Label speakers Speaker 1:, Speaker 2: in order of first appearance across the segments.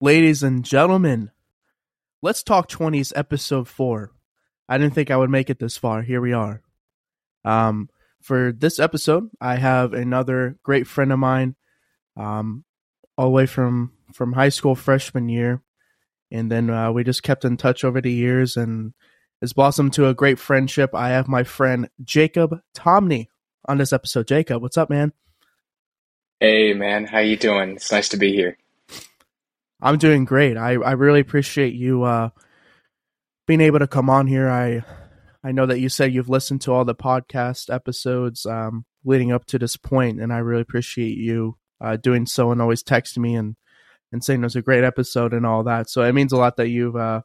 Speaker 1: ladies and gentlemen, let's talk 20s episode 4. I didn't think I would make it this far. Here we are. Um, for this episode, I have another great friend of mine, um, all the way from from high school freshman year, and then uh, we just kept in touch over the years, and it's blossomed to a great friendship. I have my friend Jacob Tomney on this episode. Jacob, what's up, man?
Speaker 2: Hey, man, how you doing? It's nice to be here.
Speaker 1: I'm doing great. I, I really appreciate you uh, being able to come on here. I I know that you said you've listened to all the podcast episodes um, leading up to this point, and I really appreciate you uh, doing so and always texting me and and saying it was a great episode and all that. So it means a lot that you've uh,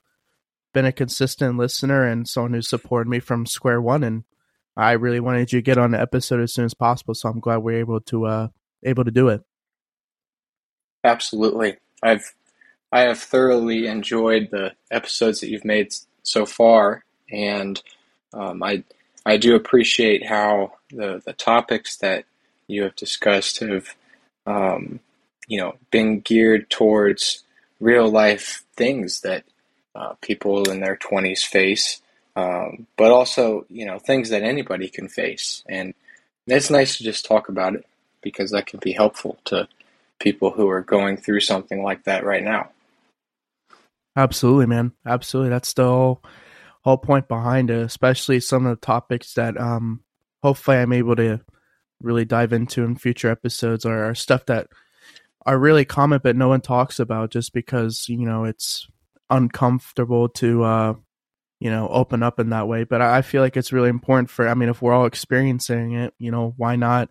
Speaker 1: been a consistent listener and someone who supported me from square one. And I really wanted you to get on the episode as soon as possible. So I'm glad we're able to uh, able to do it.
Speaker 2: Absolutely, I've I have thoroughly enjoyed the episodes that you've made so far, and um, I I do appreciate how the the topics that you have discussed have um, you know been geared towards real life things that uh, people in their 20s face um, but also you know things that anybody can face. And it's nice to just talk about it because that can be helpful to people who are going through something like that right now
Speaker 1: Absolutely, man. Absolutely. That's the whole, whole point behind it, especially some of the topics that um hopefully I'm able to really dive into in future episodes are, are stuff that are really common but no one talks about just because, you know, it's uncomfortable to uh you know, open up in that way. But I feel like it's really important for I mean, if we're all experiencing it, you know, why not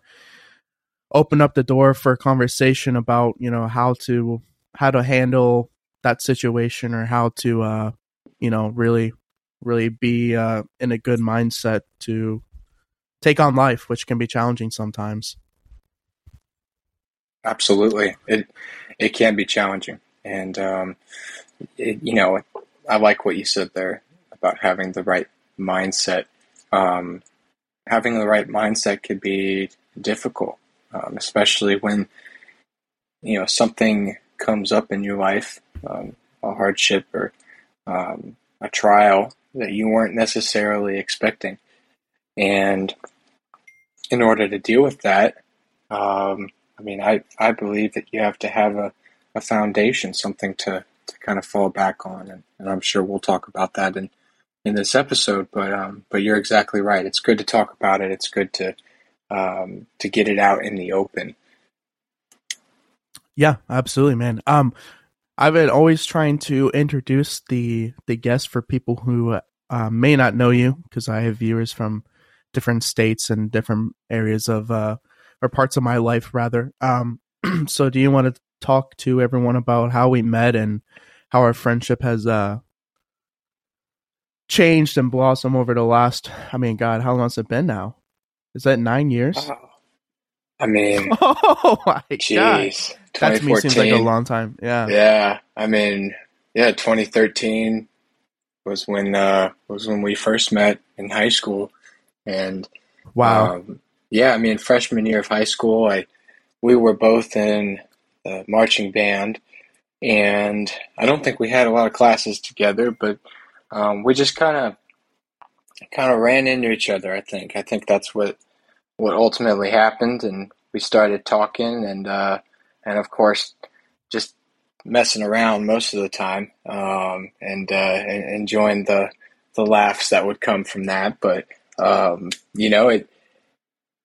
Speaker 1: open up the door for a conversation about, you know, how to how to handle that situation or how to uh you know really really be uh in a good mindset to take on life which can be challenging sometimes.
Speaker 2: Absolutely. It it can be challenging. And um it, you know i like what you said there about having the right mindset. Um having the right mindset could be difficult um, especially when you know something comes up in your life, um, a hardship or um, a trial that you weren't necessarily expecting. And in order to deal with that, um, I mean, I, I believe that you have to have a, a foundation, something to, to kind of fall back on. And, and I'm sure we'll talk about that in, in this episode. But um, but you're exactly right. It's good to talk about it. It's good to um, to get it out in the open.
Speaker 1: Yeah, absolutely, man. Um, I've been always trying to introduce the the guests for people who uh, may not know you because I have viewers from different states and different areas of uh, or parts of my life rather. Um, so do you want to talk to everyone about how we met and how our friendship has uh changed and blossomed over the last I mean god, how long has it been now? Is that 9 years? Uh,
Speaker 2: I mean,
Speaker 1: oh my jeez, that to me seems like a long time. Yeah,
Speaker 2: yeah. I mean, yeah, 2013 was when uh, was when we first met in high school, and
Speaker 1: wow,
Speaker 2: um, yeah. I mean, freshman year of high school, I we were both in the marching band, and I don't think we had a lot of classes together, but um, we just kind of kind of ran into each other. I think. I think that's what what ultimately happened, and we started talking, and uh, and of course, just messing around most of the time, um, and, uh, and enjoying the the laughs that would come from that. But um, you know, it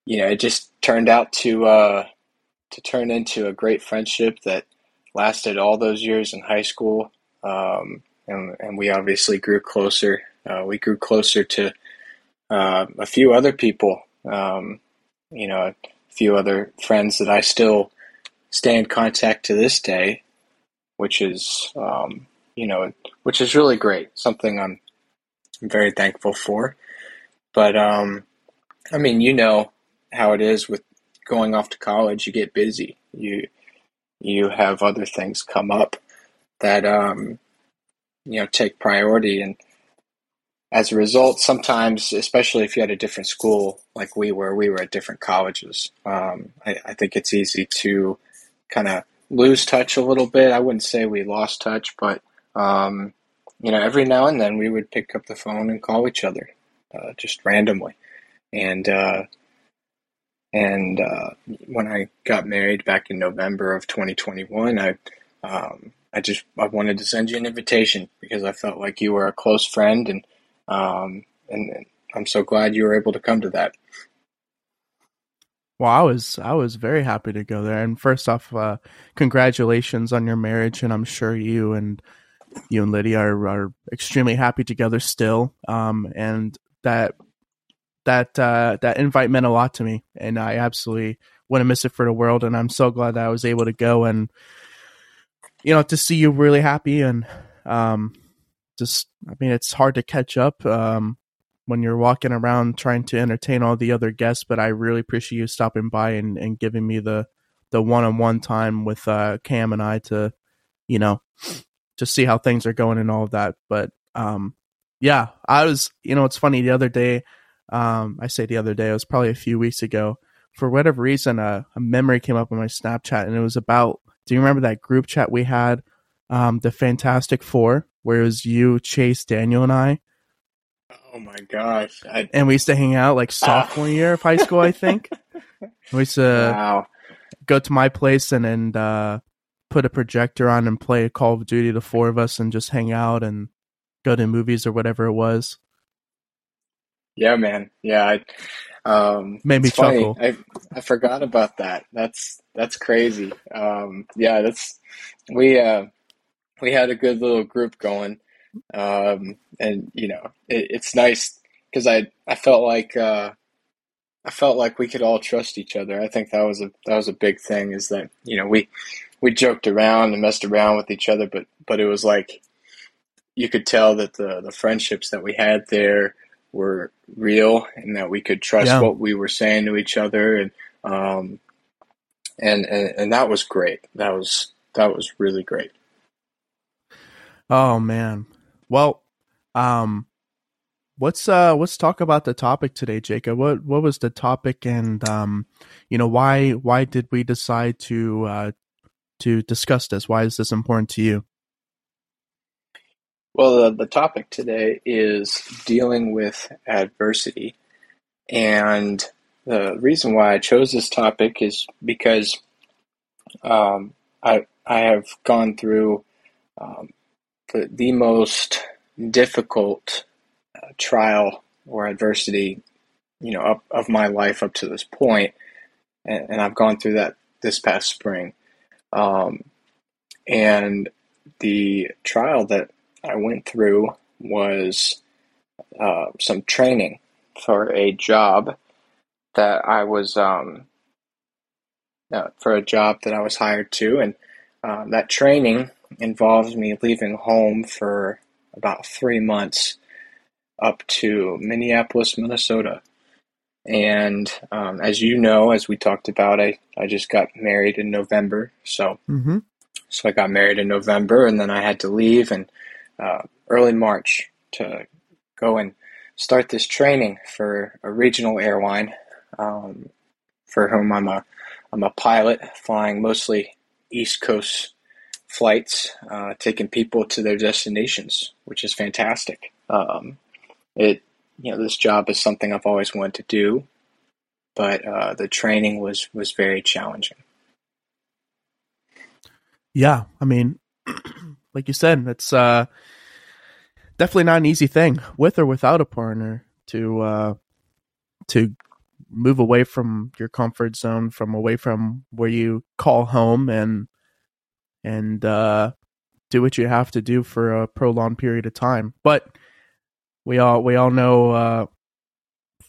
Speaker 2: you know it just turned out to uh, to turn into a great friendship that lasted all those years in high school, um, and and we obviously grew closer. Uh, we grew closer to uh, a few other people um, you know, a few other friends that I still stay in contact to this day, which is, um, you know, which is really great. Something I'm very thankful for. But, um, I mean, you know how it is with going off to college. You get busy. You you have other things come up that um, you know take priority, and as a result, sometimes, especially if you had a different school like we were, we were at different colleges. Um, I, I, think it's easy to kind of lose touch a little bit. I wouldn't say we lost touch, but um, you know, every now and then we would pick up the phone and call each other, uh, just randomly. And uh, and uh, when I got married back in November of 2021, I um, I just I wanted to send you an invitation because I felt like you were a close friend, and um, and I'm so glad you were able to come to that.
Speaker 1: Well, I was I was very happy to go there. And first off, uh, congratulations on your marriage, and I'm sure you and you and Lydia are, are extremely happy together still. Um, and that that uh, that invite meant a lot to me, and I absolutely wouldn't miss it for the world. And I'm so glad that I was able to go and you know to see you really happy and um, just I mean it's hard to catch up um, when you're walking around trying to entertain all the other guests. But I really appreciate you stopping by and, and giving me the the one on one time with uh, Cam and I to you know to see how things are going and all of that. But um, yeah, I was you know it's funny the other day. Um, I say the other day, it was probably a few weeks ago. For whatever reason, uh, a memory came up on my Snapchat, and it was about. Do you remember that group chat we had, um, the Fantastic Four, where it was you, Chase, Daniel, and I?
Speaker 2: Oh my gosh! I...
Speaker 1: And we used to hang out like sophomore oh. year of high school, I think. we used to wow. go to my place and and uh, put a projector on and play Call of Duty, the four of us, and just hang out and go to movies or whatever it was.
Speaker 2: Yeah, man. Yeah, I, um,
Speaker 1: made me chuckle.
Speaker 2: I I forgot about that. That's that's crazy. Um, yeah, that's we uh, we had a good little group going, um, and you know it, it's nice because I I felt like uh, I felt like we could all trust each other. I think that was a that was a big thing. Is that you know we we joked around and messed around with each other, but but it was like you could tell that the the friendships that we had there were real and that we could trust yeah. what we were saying to each other and um and, and and that was great that was that was really great
Speaker 1: oh man. Well um let's uh let's talk about the topic today jacob. What what was the topic and um you know why why did we decide to uh to discuss this? Why is this important to you?
Speaker 2: Well, the, the topic today is dealing with adversity. And the reason why I chose this topic is because um, I, I have gone through um, the, the most difficult uh, trial or adversity, you know, up, of my life up to this point, and, and I've gone through that this past spring. Um, and the trial that I went through was uh, some training for a job that I was um, uh, for a job that I was hired to, and uh, that training involved me leaving home for about three months up to Minneapolis, Minnesota. And um, as you know, as we talked about, I, I just got married in November. So, mm-hmm. so I got married in November, and then I had to leave, and uh, early March to go and start this training for a regional airline um, for whom I'm a I'm a pilot flying mostly East Coast flights, uh, taking people to their destinations, which is fantastic. Um, it you know this job is something I've always wanted to do, but uh, the training was was very challenging.
Speaker 1: Yeah, I mean, like you said, it's uh, definitely not an easy thing with or without a partner to uh, to move away from your comfort zone, from away from where you call home, and and uh, do what you have to do for a prolonged period of time. But we all we all know uh,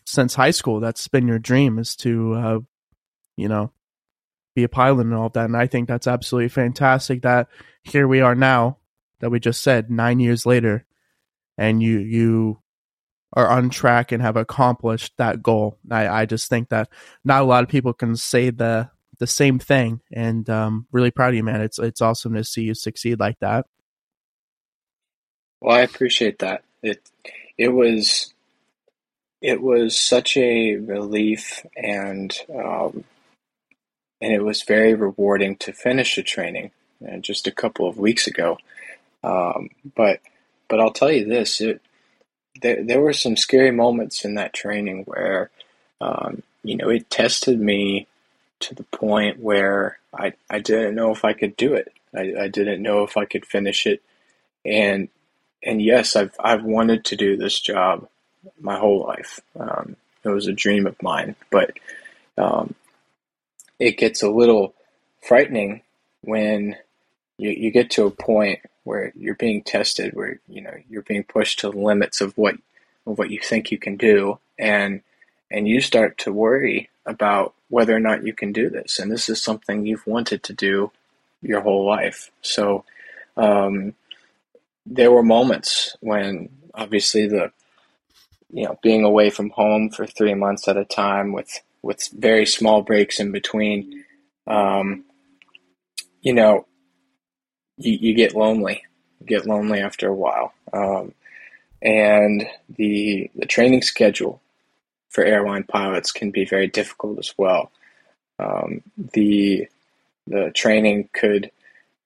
Speaker 1: since high school that's been your dream is to uh, you know be a pilot and all that. And I think that's absolutely fantastic that here we are now that we just said nine years later and you you are on track and have accomplished that goal. I, I just think that not a lot of people can say the the same thing and um, really proud of you, man. It's it's awesome to see you succeed like that.
Speaker 2: Well, I appreciate that. It it was it was such a relief and um, and it was very rewarding to finish the training uh, just a couple of weeks ago. Um, but but I'll tell you this: it, there there were some scary moments in that training where um, you know it tested me to the point where I I didn't know if I could do it. I, I didn't know if I could finish it, and and yes, I've I've wanted to do this job my whole life. Um, it was a dream of mine, but um, it gets a little frightening when you, you get to a point where you're being tested, where you know you're being pushed to the limits of what of what you think you can do, and and you start to worry about whether or not you can do this. And this is something you've wanted to do your whole life. So um, there were moments when obviously the you know being away from home for three months at a time with with very small breaks in between um, you know you, you get lonely you get lonely after a while um, and the the training schedule for airline pilots can be very difficult as well um, the the training could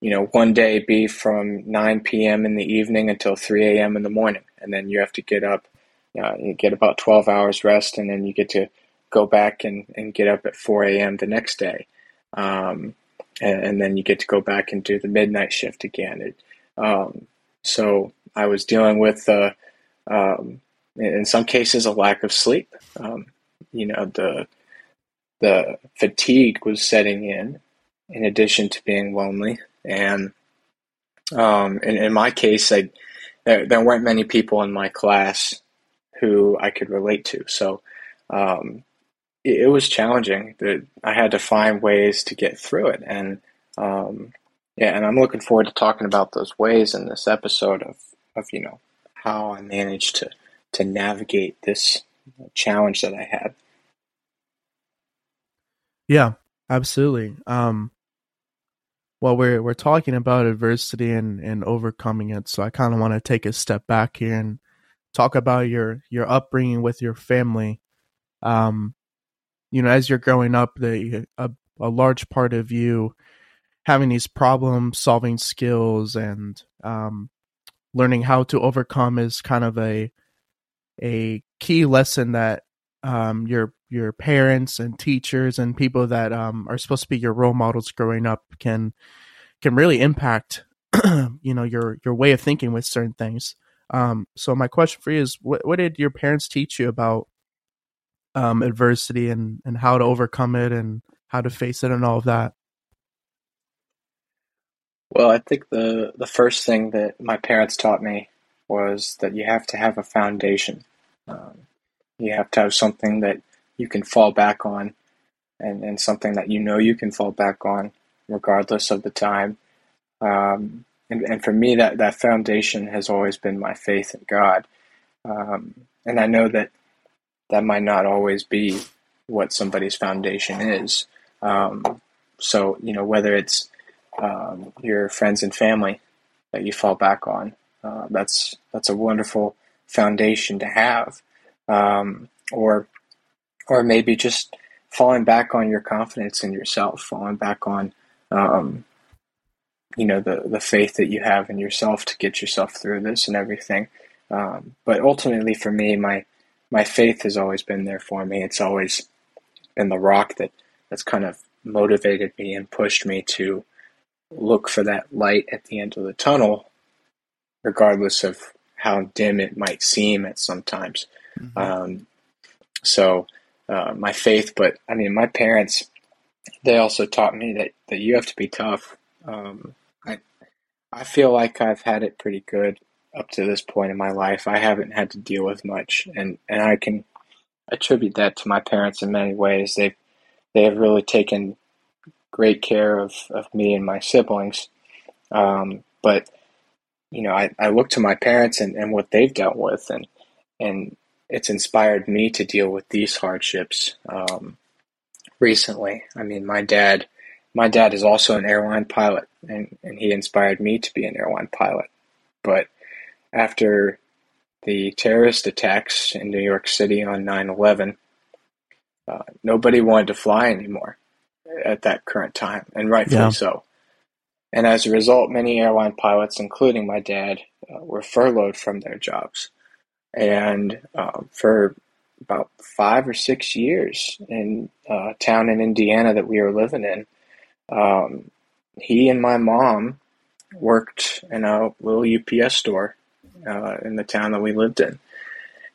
Speaker 2: you know, one day be from 9 p.m. in the evening until 3 a.m. in the morning. And then you have to get up, uh, you get about 12 hours rest, and then you get to go back and, and get up at 4 a.m. the next day. Um, and, and, then you get to go back and do the midnight shift again. It, um, so I was dealing with, uh, um, in some cases, a lack of sleep. Um, you know, the the fatigue was setting in, in addition to being lonely. And um, in, in my case, I, there, there weren't many people in my class who I could relate to. So um, it, it, was challenging. That I had to find ways to get through it. And um, yeah, and I'm looking forward to talking about those ways in this episode of, of you know how I managed to to navigate this challenge that I had.
Speaker 1: Yeah, absolutely. Um, well we're we're talking about adversity and and overcoming it so i kind of want to take a step back here and talk about your your upbringing with your family um you know as you're growing up the a, a large part of you having these problem solving skills and um learning how to overcome is kind of a a key lesson that um your your parents and teachers and people that um, are supposed to be your role models growing up can can really impact you know your your way of thinking with certain things. Um, so my question for you is, what what did your parents teach you about um, adversity and and how to overcome it and how to face it and all of that?
Speaker 2: Well, I think the the first thing that my parents taught me was that you have to have a foundation. Um, you have to have something that you can fall back on and, and something that you know you can fall back on regardless of the time. Um, and, and for me, that, that foundation has always been my faith in God. Um, and I know that that might not always be what somebody's foundation is. Um, so, you know, whether it's um, your friends and family that you fall back on, uh, that's that's a wonderful foundation to have. Um, or or maybe just falling back on your confidence in yourself, falling back on, um, you know, the the faith that you have in yourself to get yourself through this and everything. Um, but ultimately, for me, my my faith has always been there for me. It's always been the rock that that's kind of motivated me and pushed me to look for that light at the end of the tunnel, regardless of how dim it might seem at sometimes. Mm-hmm. Um, so uh, my faith. But I mean, my parents, they also taught me that, that you have to be tough. Um, I, I feel like I've had it pretty good up to this point in my life. I haven't had to deal with much, and, and I can attribute that to my parents in many ways. They've they have really taken great care of, of me and my siblings. Um, but you know, I, I look to my parents and, and what they've dealt with, and and it's inspired me to deal with these hardships um, recently. I mean, my dad, my dad is also an airline pilot, and, and he inspired me to be an airline pilot. But after the terrorist attacks in New York City on 9 11, uh, nobody wanted to fly anymore. at that current time, and rightfully
Speaker 1: Yeah.
Speaker 2: so. And as a result, many airline pilots, including my dad, uh, were furloughed from their jobs. And um, for about five or six years in a town in Indiana that we were living in, um, he and my mom worked in a little UPS store uh, in the town that we lived in.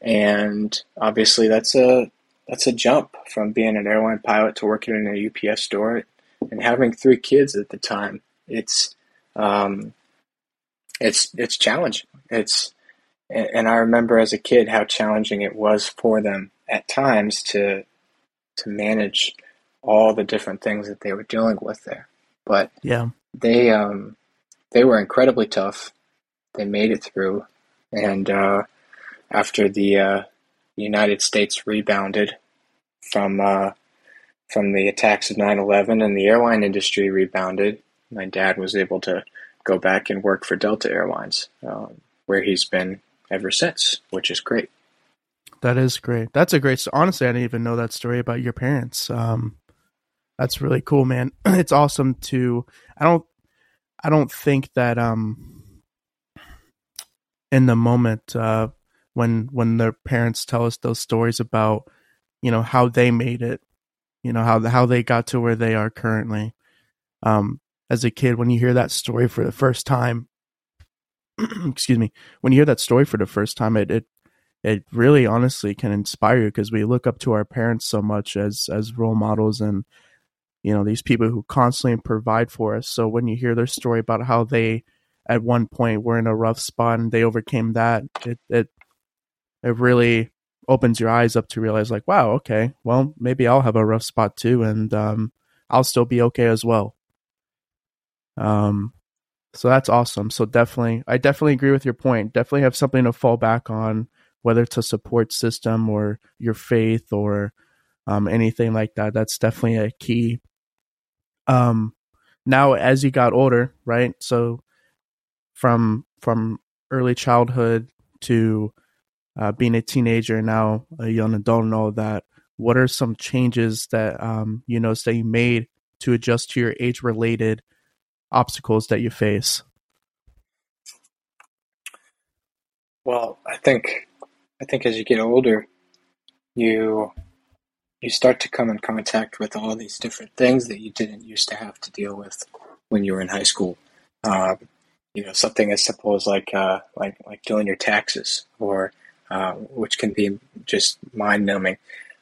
Speaker 2: And obviously, that's a that's a jump from being an airline pilot to working in a UPS store and having three kids at the time. It's um, it's it's challenging. It's and, I remember as a kid how challenging it was for them at times to to manage all the different things that they were dealing with there. But
Speaker 1: Yeah.
Speaker 2: they um, they were incredibly tough. They made it through, and uh, after the uh, United States rebounded from uh, from the attacks of 9/11 and the airline industry rebounded, my dad was able to go back and work for Delta Airlines, um, where he's been ever since, which is great.
Speaker 1: That is great. That's a great. Honestly, I didn't even know that story about your parents. Um, that's really cool, man. It's awesome to. I don't. I don't think that um, in the moment uh, when when their parents tell us those stories about, you know, how they made it, you know how how they got to where they are currently. Um, as a kid, when you hear that story for the first time, excuse me, when you hear that story for the first time, it it it really honestly can inspire you because we look up to our parents so much as as role models and you know these people who constantly provide for us. So when you hear their story about how they at one point were in a rough spot and they overcame that it it it really opens your eyes up to realize like wow okay well maybe i'll have a rough spot too and um i'll still be okay as well um so that's awesome so definitely i definitely agree with your point definitely have something to fall back on whether it's a support system or your faith or um, anything like that. That's definitely a key. Um, now, as you got older, right? So from from early childhood to uh, being a teenager, now a young adult, all that. What are some changes that um, you noticed that you made to adjust to your age related obstacles that you face?
Speaker 2: Well, I think I think as you get older, you you start to come in contact with all these different things that you didn't used to have to deal with when you were in high school. Um, you know, something as simple as like uh, like like doing your taxes, or uh, which can be just mind numbing,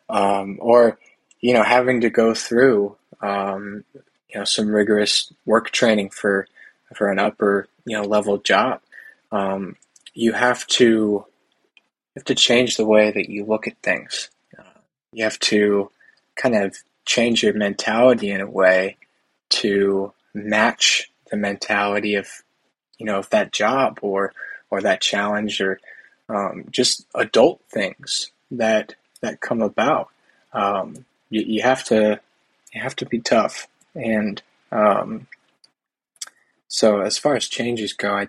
Speaker 2: um, or you know having to go through um, you know some rigorous work training for for an upper you know level job. Um, you have to you have to change the way that you look at things. Uh, you have to kind of change your mentality in a way to match the mentality of you know of that job or or that challenge or um, just adult things that that come about. Um, you, you have to you have to be tough and um, so as far as changes go, I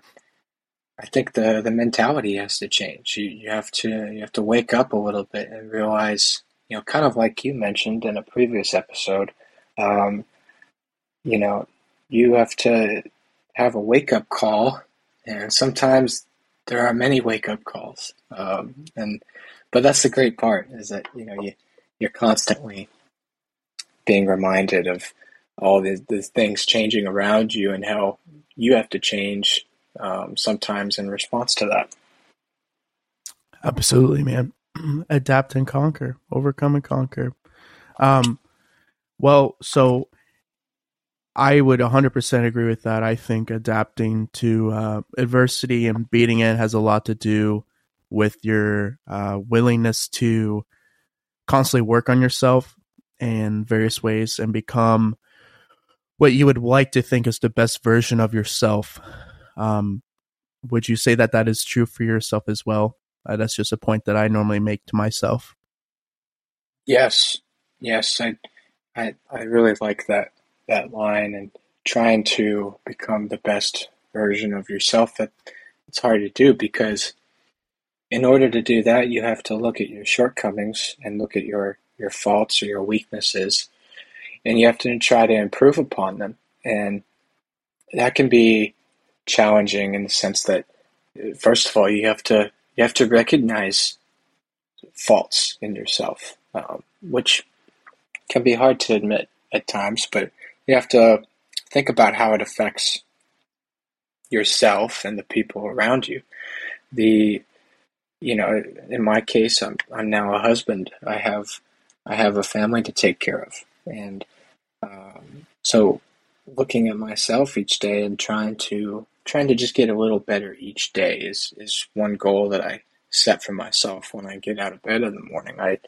Speaker 2: I think the the mentality has to change. You you have to you have to wake up a little bit and realize, you know, kind of like you mentioned in a previous episode, um, you know, you have to have a wake up call, and sometimes there are many wake up calls. Um, and but that's the great part is that you know you you're constantly being reminded of all the, the things changing around you and how you have to change um, sometimes in response to that.
Speaker 1: Absolutely, man. Adapt and conquer, overcome and conquer. Um, well, so I would 100% agree with that. I think adapting to uh, adversity and beating it has a lot to do with your uh, willingness to constantly work on yourself in various ways and become what you would like to think is the best version of yourself. Um, would you say that that is true for yourself as well? Uh, that's just a point that I normally make to myself.
Speaker 2: Yes, yes, I, I, I really like that that line and trying to become the best version of yourself. That it's hard to do because in order to do that, you have to look at your shortcomings and look at your your faults or your weaknesses, and you have to try to improve upon them. And that can be challenging in the sense that, first of all, you have to you have to recognize faults in yourself, um, which can be hard to admit at times, but you have to think about how it affects yourself and the people around you. The you know, in my case, I'm I'm now a husband. I have I have a family to take care of, and so looking at myself each day and trying to trying to just get a little better each day is is one goal that I set for myself when I get out of bed in the morning. I,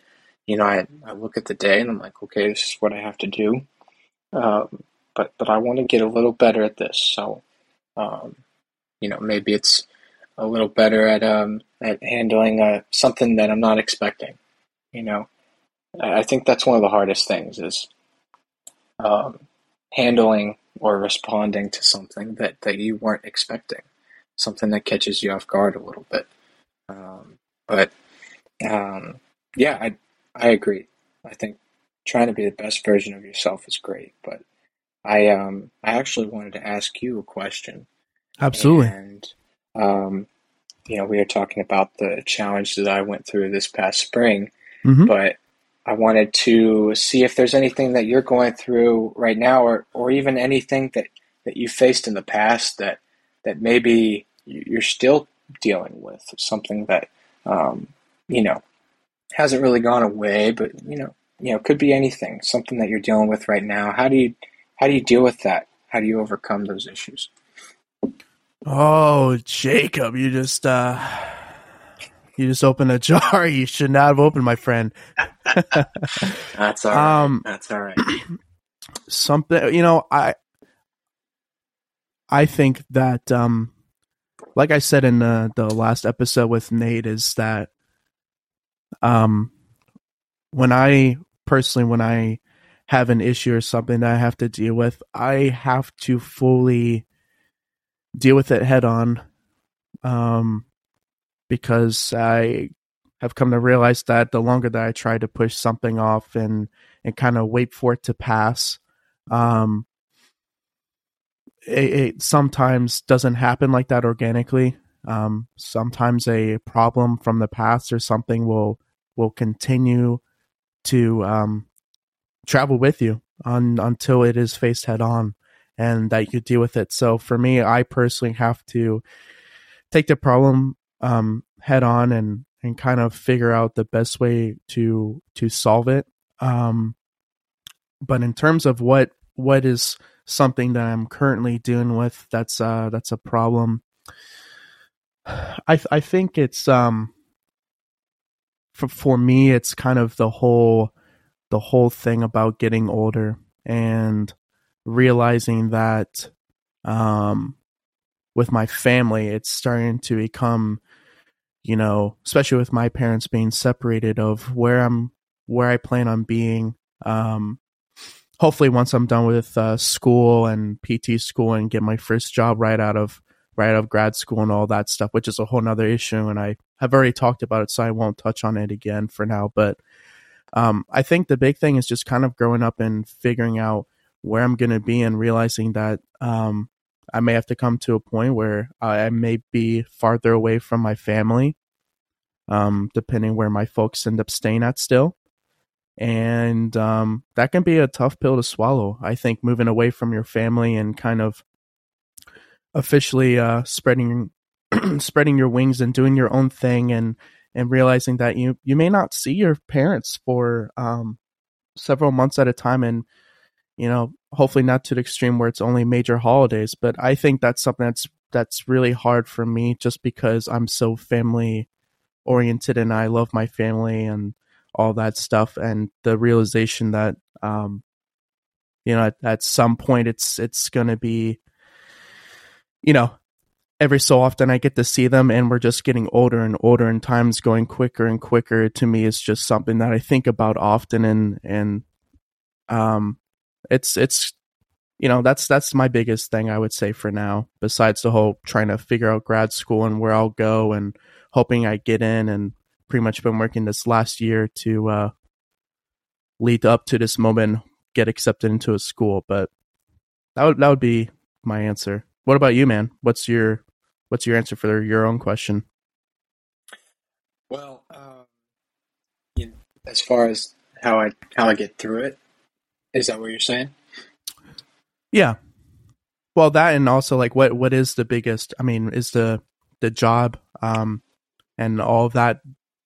Speaker 2: you know, I I look at the day and I'm like, okay, this is what I have to do, um, but but I want to get a little better at this. So, um, you know, maybe it's a little better at um at handling uh, something that I'm not expecting. You know, I think that's one of the hardest things is um, handling or responding to something that, that you weren't expecting, something that catches you off guard a little bit. Um, but um, yeah, I I agree. I think trying to be the best version of yourself is great, but I um I actually wanted to ask you a question.
Speaker 1: Absolutely.
Speaker 2: And um, you know, we are talking about the challenge that I went through this past spring,
Speaker 1: Mhm.
Speaker 2: but I wanted to see if there's anything that you're going through right now, or or even anything that that you faced in the past that that maybe you- you're still dealing with, something that um, you know hasn't really gone away, but you know you know could be anything, something that you're dealing with right now. How do you how do you deal with that? How do you overcome those issues?
Speaker 1: Oh, Jacob, you just uh you just opened a jar you should not have opened, my friend.
Speaker 2: That's all right.
Speaker 1: Um,
Speaker 2: That's all right.
Speaker 1: something you know i i think that um like i said in the the last episode with nate is that um when i personally when i have an issue or something that i have to deal with i have to fully deal with it head on um because i have come to realize that the longer that i try to push something off and and kind of wait for it to pass. Um, it, it sometimes doesn't happen like that organically. Um, sometimes a problem from the past or something will will continue to um, travel with you on until it is faced head on, and that you deal with it. So for me, I personally have to take the problem um, head on and and kind of figure out the best way to to solve it um, but in terms of what what is something that I'm currently dealing with, that's uh that's a problem. I I think it's um for for me it's kind of the whole the whole thing about getting older and realizing that um with my family it's starting to become you know especially with my parents being separated of where I'm where I plan on being um hopefully once I'm done with uh, school and PT school and get my first job right out of right out of grad school and all that stuff, which is a whole nother issue. And I have already talked about it, so I won't touch on it again for now. But um, I think the big thing is just kind of growing up and figuring out where I'm going to be and realizing that um, I may have to come to a point where I may be farther away from my family, um, depending where my folks end up staying at still and um, that can be a tough pill to swallow. I think moving away from your family and kind of officially uh, spreading spreading your wings and doing your own thing, and and realizing that you you may not see your parents for um, several months at a time, and you know hopefully not to the extreme where it's only major holidays. But I think that's something that's that's really hard for me, just because I'm so family oriented and I love my family and all that stuff and the realization that um you know at, at some point it's it's going to be you know every so often I get to see them and we're just getting older and older and time's going quicker and quicker to me is just something that I think about often and and um it's it's you know that's that's my biggest thing I would say for now besides the whole trying to figure out grad school and where I'll go and hoping I get in and pretty much been working this last year to uh, lead up to this moment get accepted into a school. But that would that would be my answer. What about you, man? What's your what's your answer for your own question?
Speaker 2: Well, um, you know, as far as how I how I get through it, is that what you're saying?
Speaker 1: Yeah. Well, that and also like what what is the biggest? I mean, is the the job um and all of that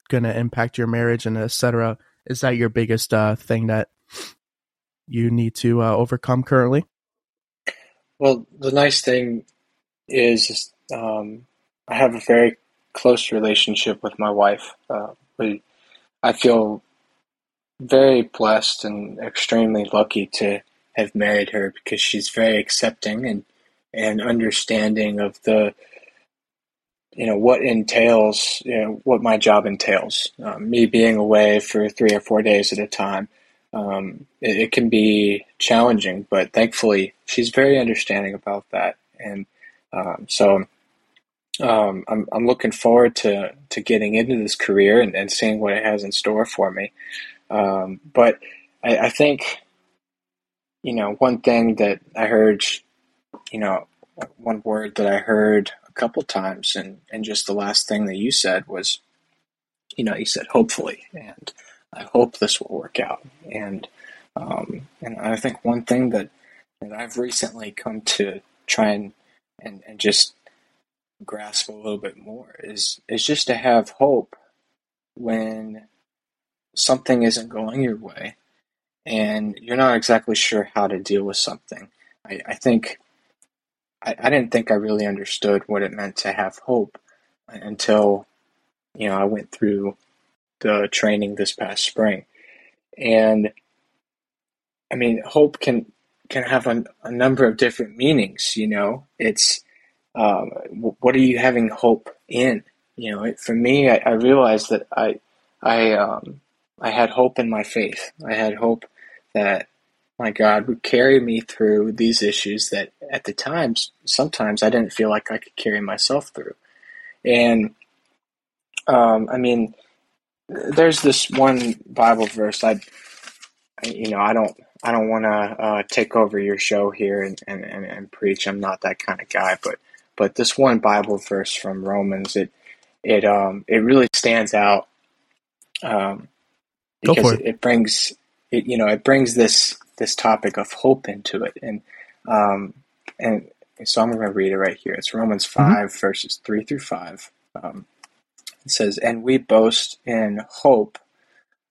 Speaker 1: going to impact your marriage and etc. Is that your biggest uh thing that you need to uh, overcome currently?
Speaker 2: Well, the nice thing is um, I have a very close relationship with my wife. Uh, we, I feel very blessed and extremely lucky to have married her because she's very accepting and and understanding of the you know what entails you know what my job entails. Um, me being away for three or four days at a time um, it, it, can be challenging but thankfully she's very understanding about that. And um, so um, I'm, I'm looking forward to to getting into this career and, and seeing what it has in store for me um, but I, I think you know, one thing that I heard, you know, one word that I heard a couple times, and, and just the last thing that you said was, you know, you said hopefully, and I hope this will work out. And um, and I think one thing that, that I've recently come to try and, and, and just grasp a little bit more is is just to have hope when something isn't going your way and you're not exactly sure how to deal with something. I, I think I, I didn't think I really understood what it meant to have hope until you know I went through the training this past spring, and I mean hope can can have a, a number of different meanings. You know, it's um, what are you having hope in? You know, it, for me, I, I realized that I I um, I had hope in my faith. I had hope that my God would carry me through these issues that at the times, sometimes I didn't feel like I could carry myself through. And um, I mean, there's this one Bible verse. I, you know, I don't, I don't want to uh, take over your show here and, and, and, and preach. I'm not that kind of guy. But, but this one Bible verse from Romans, it, it, um, it really stands out. Um, because it. it brings it, you know, it brings this this topic of hope into it, and um, and so I'm going to read it right here. It's Romans mm-hmm. 5 mm-hmm. verses three through five. Um, it says, "And we boast in hope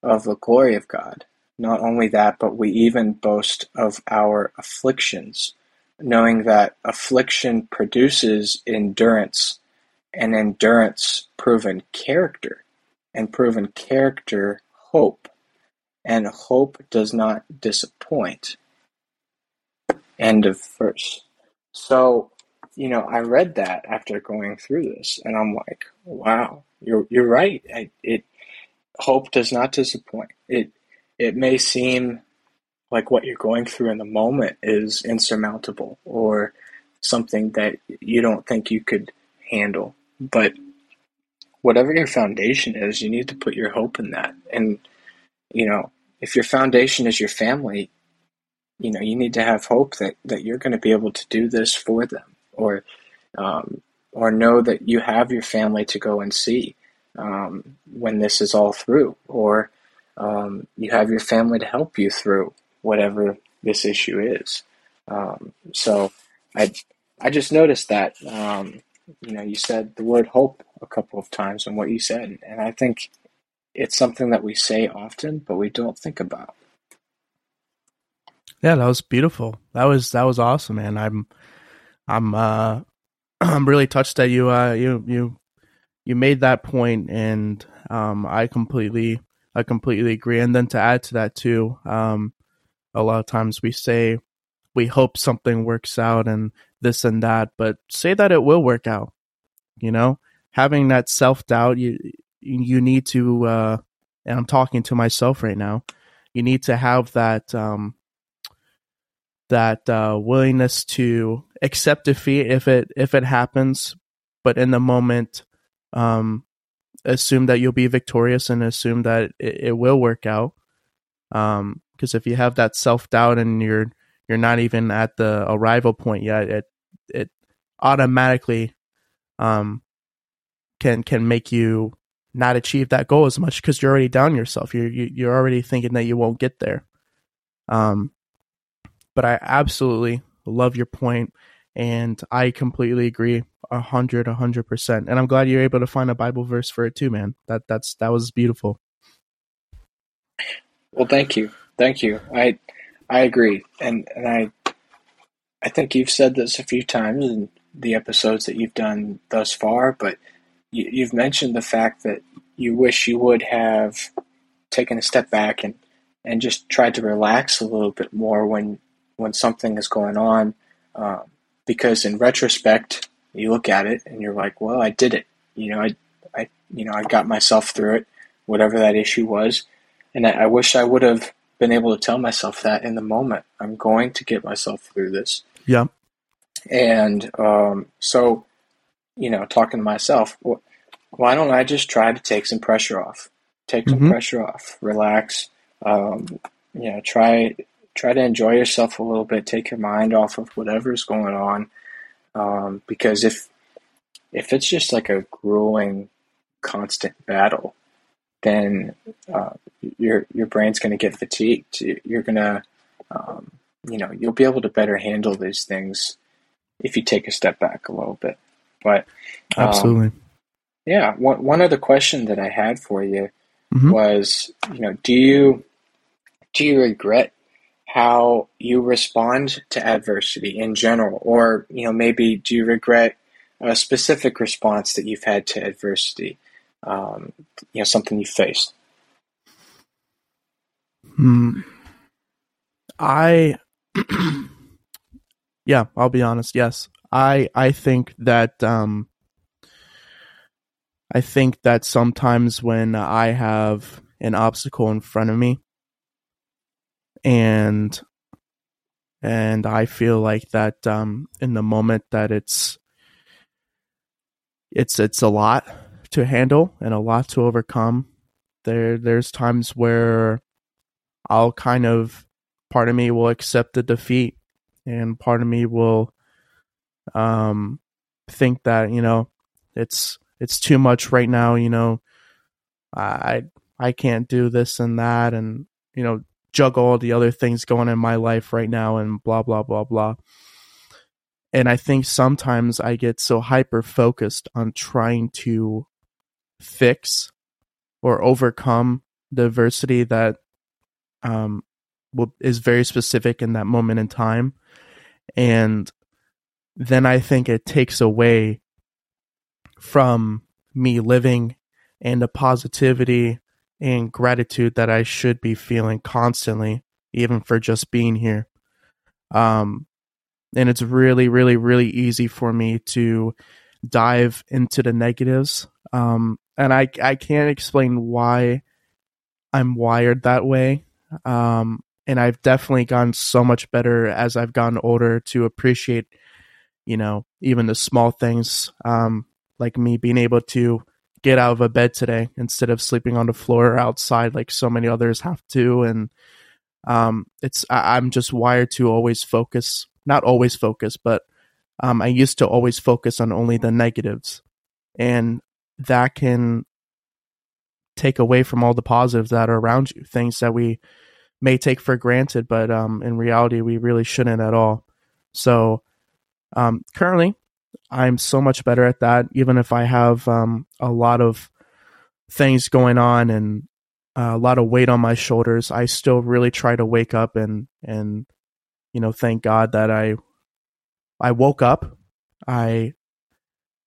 Speaker 2: of the glory of God. Not only that, but we even boast of our afflictions, knowing that affliction produces endurance, and endurance proven character, and proven character hope." and hope does not disappoint. End of verse. So, you know, I read that after going through this, and I'm like, wow, you're you're right. I, it hope does not disappoint. It it may seem like what you're going through in the moment is insurmountable or something that you don't think you could handle, but whatever your foundation is, you need to put your hope in that. And you know, if your foundation is your family, you know, you need to have hope that, that you're going to be able to do this for them or, um, or know that you have your family to go and see um, when this is all through, or um, you have your family to help you through whatever this issue is. Um, so I, I just noticed that, um, you know, you said the word hope a couple of times in what you said, and I think it's something that we say often, but we don't think about.
Speaker 1: Yeah, that was beautiful. That was that was awesome, man. I'm I'm uh I'm really touched that you uh you you you made that point and um I completely I completely agree. And then to add to that too, um a lot of times we say we hope something works out and this and that, but say that it will work out. You know, having that self doubt, you you need to uh, and I'm talking to myself right now. You need to have that um, that uh, willingness to accept defeat if it if it happens, but in the moment, um, assume that you'll be victorious and assume that it, it will work out. Um, because if you have that self doubt and you're you're not even at the arrival point yet, it it automatically um can can make you not achieve that goal as much because you're already down yourself. You're you, you're already thinking that you won't get there. Um, but I absolutely love your point, and I completely agree a hundred, a hundred percent. And I'm glad you're able to find a Bible verse for it too, man. That that's that was beautiful.
Speaker 2: Well, thank you, thank you. I I agree, and and I I think you've said this a few times in the episodes that you've done thus far, but you, you've mentioned the fact that you wish you would have taken a step back and and just tried to relax a little bit more when when something is going on, um, because in retrospect, you look at it and you're like, well, I did it. You know, I I you know I got myself through it, whatever that issue was, and I, I wish I would have been able to tell myself that in the moment. I'm going to get myself through this.
Speaker 1: Yeah.
Speaker 2: And um, so, you know, talking to myself, why don't I just try to take some pressure off? Take some mm-hmm. pressure off, relax. Um, you know, try try to enjoy yourself a little bit. Take your mind off of whatever's going on, um, because if if it's just like a grueling, constant battle, then uh, your your brain's going to get fatigued. You're going to, um, you know, you'll be able to better handle these things if you take a step back a little bit. But
Speaker 1: um, absolutely,
Speaker 2: yeah. One one other question that I had for you mm-hmm. was, you know, do you do you regret how you respond to adversity in general, or you know, maybe do you regret a specific response that you've had to adversity? Um, you know, something you faced.
Speaker 1: Hmm. I, yeah, I'll be honest. Yes, I I think that um, I think that sometimes when I have an obstacle in front of me, and and I feel like that um, in the moment that it's it's it's a lot to handle and a lot to overcome. There there's times where I'll kind of part of me will accept the defeat and part of me will um think that, you know, it's it's too much right now, you know. I I can't do this and that and you know, juggle all the other things going in my life right now and blah blah blah blah. And I think sometimes I get so hyper focused on trying to fix or overcome the adversity that um, is very specific in that moment in time. And then I think it takes away from me living and the positivity and gratitude that I should be feeling constantly, even for just being here. Um, and it's really, really, really easy for me to dive into the negatives. Um, and I I can't explain why I'm wired that way. Um, and I've definitely gotten so much better as I've gotten older to appreciate, you know, even the small things, um, like me being able to get out of a bed today instead of sleeping on the floor or outside like so many others have to. And um, it's I, I'm just wired to always focus, not always focus, but um, I used to always focus on only the negatives, and that can take away from all the positives that are around you, things that we may take for granted, but um, in reality, we really shouldn't at all. So, um, currently, I'm so much better at that. Even if I have um, a lot of things going on and uh, a lot of weight on my shoulders, I still really try to wake up and and you know thank God that I I woke up. I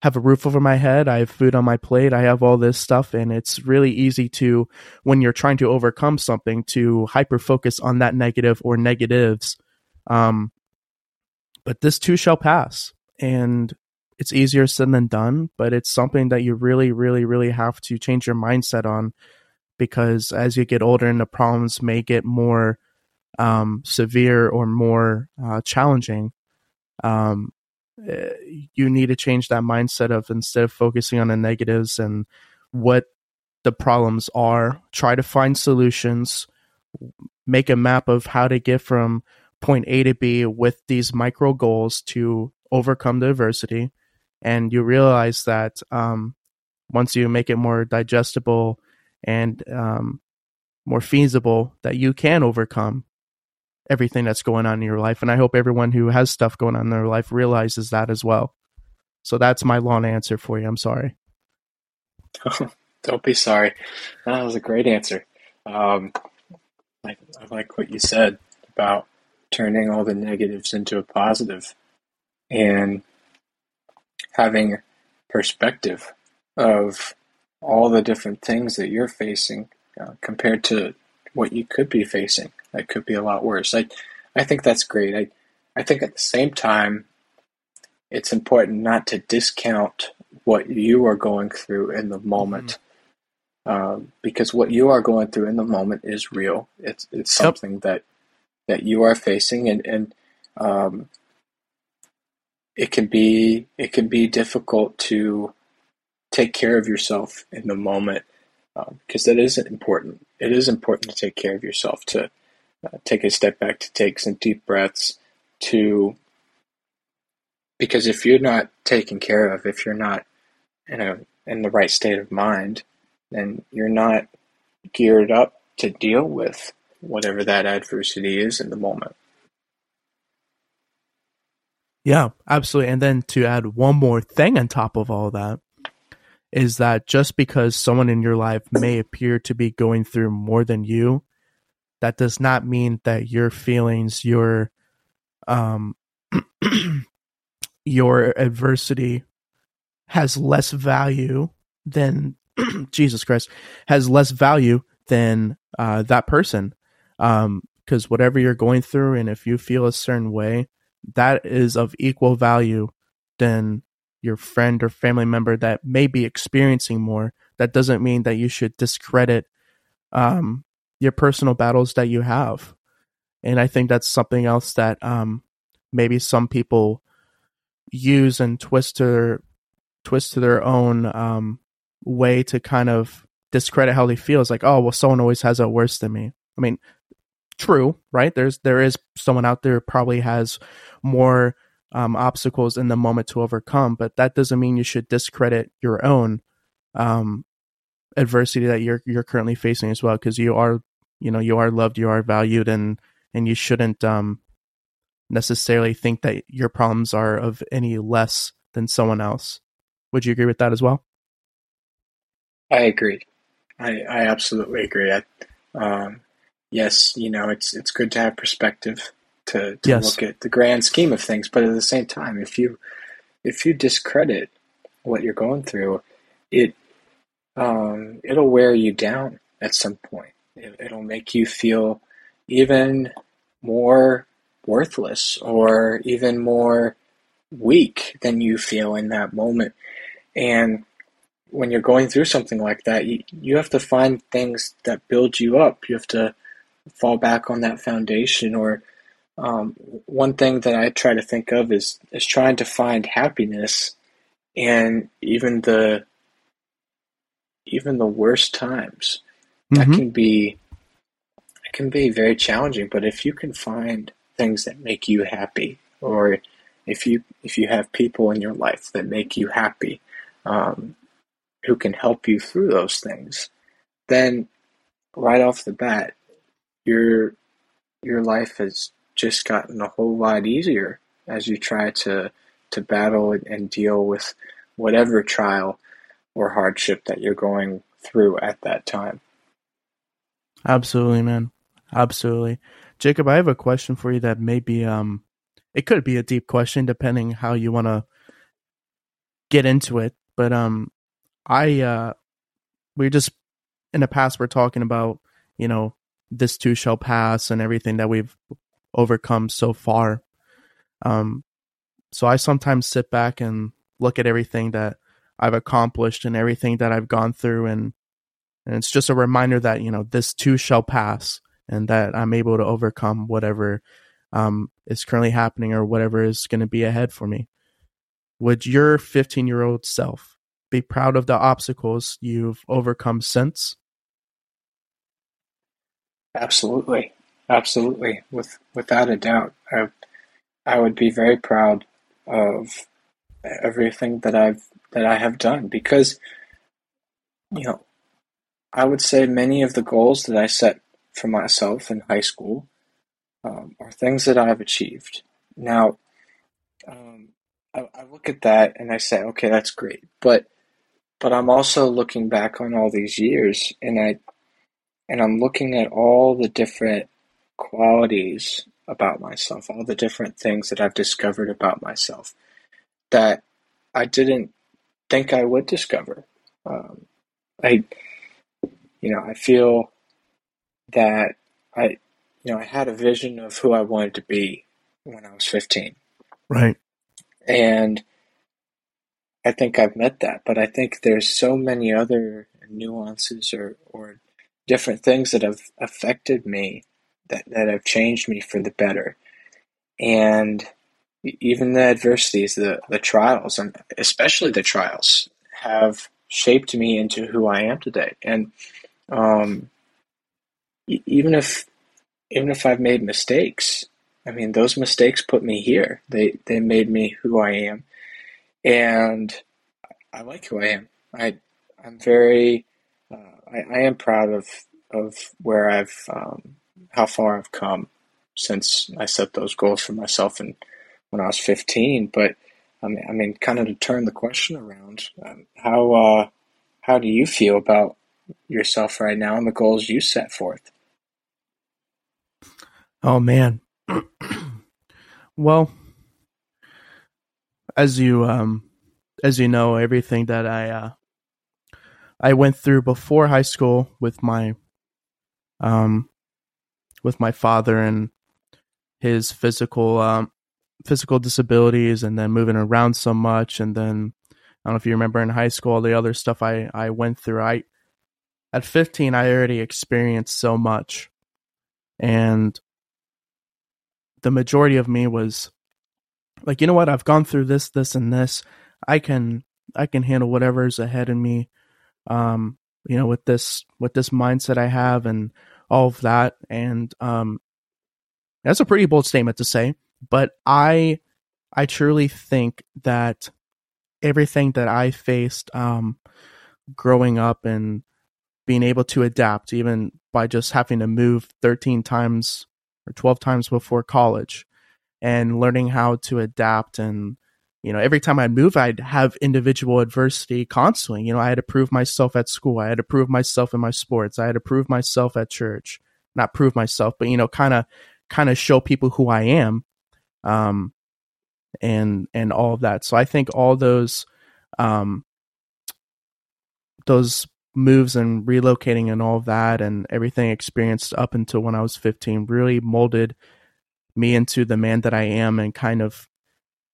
Speaker 1: have a roof over my head, I have food on my plate, I have all this stuff and it's really easy to when you're trying to overcome something to hyper focus on that negative or negatives. Um but this too shall pass. And it's easier said than done, but it's something that you really really really have to change your mindset on because as you get older and the problems may get more um, severe or more uh, challenging, um, uh, you need to change that mindset of instead of focusing on the negatives and what the problems are, try to find solutions make a map of how to get from point A to B with these micro goals to overcome the adversity. And you realize that um, once you make it more digestible and um, more feasible, that you can overcome everything that's going on in your life. And I hope everyone who has stuff going on in their life realizes that as well. So that's my long answer for you. I'm sorry.
Speaker 2: Don't be sorry. That was a great answer. Um, I, I like what you said about turning all the negatives into a positive and having perspective of all the different things that you're facing uh, compared to what you could be facing. That could be a lot worse. I, I think that's great. I, I think at the same time, it's important not to discount what you are going through in the moment. Mm-hmm. Um, because what you are going through in the moment is real. It's it's something yep. that that you are facing, and and um, it can be it can be difficult to take care of yourself in the moment because um, that is important. It is important to take care of yourself, to uh, take a step back, to take some deep breaths, to because if you're not taken care of, if you're not in a in the right state of mind, then you're not geared up to deal with whatever that adversity is in the moment.
Speaker 1: Yeah, absolutely. And then to add one more thing on top of all that is that just because someone in your life may appear to be going through more than you, that does not mean that your feelings, your um your adversity has less value than Jesus Christ has less value than uh, that person. Um, because whatever you're going through, and if you feel a certain way, that is of equal value than your friend or family member that may be experiencing more. That doesn't mean that you should discredit um, your personal battles that you have. And I think that's something else that um, maybe some people use and twist to twist to their own um, way to kind of discredit how they feel. It's like, oh, well, someone always has it worse than me. I mean, true, right? There's there is someone out there probably has more um, obstacles in the moment to overcome, but that doesn't mean you should discredit your own um, adversity that you're you're currently facing as well, because you are you know you are loved, you are valued, and and you shouldn't um, necessarily think that your problems are of any less than someone else. Would you agree with that as well?
Speaker 2: I agree. I, I absolutely agree. I, um, yes, you know, it's it's good to have perspective to, to yes. look at the grand scheme of things, but at the same time, if you if you discredit what you're going through, it um, it'll wear you down at some point. It, it'll make you feel even more worthless or even more weak than you feel in that moment. And when you're going through something like that, you, you have to find things that build you up. You have to fall back on that foundation. Or um, one thing that I try to think of is is trying to find happiness, and even the even the worst times mm-hmm. that can be it can be very challenging. But if you can find things that make you happy, or if you if you have people in your life that make you happy, um, who can help you through those things, then right off the bat, your your life has just gotten a whole lot easier as you try to to battle and deal with whatever trial or hardship that you're going through at that time.
Speaker 1: Absolutely, man. Absolutely. Jacob, I have a question for you that may be um it could be a deep question depending how you want to get into it, but um I uh we just in the past we're talking about, you know, this too shall pass and everything that we've overcome so far. Um so I sometimes sit back and look at everything that I've accomplished and everything that I've gone through and and it's just a reminder that, you know, this too shall pass and that I'm able to overcome whatever um, is currently happening or whatever is going to be ahead for me. Would your 15 year old self be proud of the obstacles you've overcome since?
Speaker 2: Absolutely, absolutely, with without a doubt. I, I would be very proud of everything that I've that I have done because you know I would say many of the goals that I set for myself in high school um, are things that I've achieved. Now, um, I, I look at that and I say, okay, that's great, but but I'm also looking back on all these years and I and I'm looking at all the different qualities about myself, all the different things that I've discovered about myself that I didn't think I would discover. Um, I, you know, I feel that I, you know, I had a vision of who I wanted to be when I was 15.
Speaker 1: Right.
Speaker 2: And I think I've met that, but I think there's so many other nuances or, or different things that have affected me that, that have changed me for the better. And even the adversities, the, the trials, and especially the trials, have shaped me into who I am today. And um, even if even if I've made mistakes, I mean those mistakes put me here. They they made me who I am, and I like who I am. I I'm very I, I am proud of of where I've um, how far I've come since I set those goals for myself and when I was 15. But I mean, I mean, kind of to turn the question around, um, how uh, how do you feel about yourself right now and the goals you set forth?
Speaker 1: Oh man, well, as you um, as you know, everything that I uh, I went through before high school with my um with my father and his physical um physical disabilities and then moving around so much and then I don't know if you remember in high school all the other stuff I I went through. I at 15 I already experienced so much and the majority of me was like you know what I've gone through this this and this. I can I can handle whatever's ahead of me. Um you know with this with this mindset I have and all of that. And um that's a pretty bold statement to say but I I truly think that everything that I faced um, growing up and being able to adapt, even by just having to move 13 times or 12 times before college and learning how to adapt and you know every time i move i'd have individual adversity constantly you know i had to prove myself at school. I had to prove myself in my sports. I had to prove myself at church. Not prove myself but you know kind of kind of show people who i am um, and and all of that. So I think all those um, those moves and relocating and all of that and everything experienced up until when I was 15 really molded me into the man that I am and kind of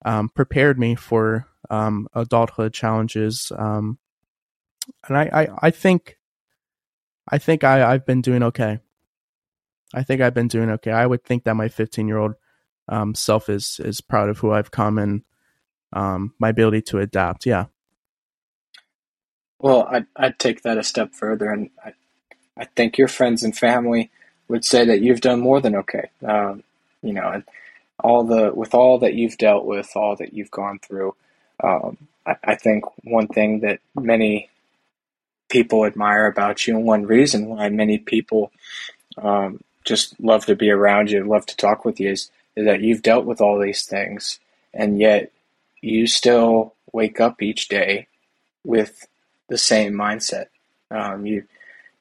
Speaker 1: um, prepared me for um, adulthood challenges. Um, and I, I, I think I think I, I've been doing okay. I think I've been doing okay. I would think that my 15 year old um, self is is proud of who I've come and um, my ability to adapt. Yeah.
Speaker 2: Well, I'd, I'd take that a step further, and I, I think your friends and family would say that you've done more than okay. Um, you know, all the with all that you've dealt with, all that you've gone through. Um, I, I think one thing that many people admire about you, and one reason why many people um, just love to be around you, love to talk with you, is is that you've dealt with all these things and yet you still wake up each day with the same mindset. Um, you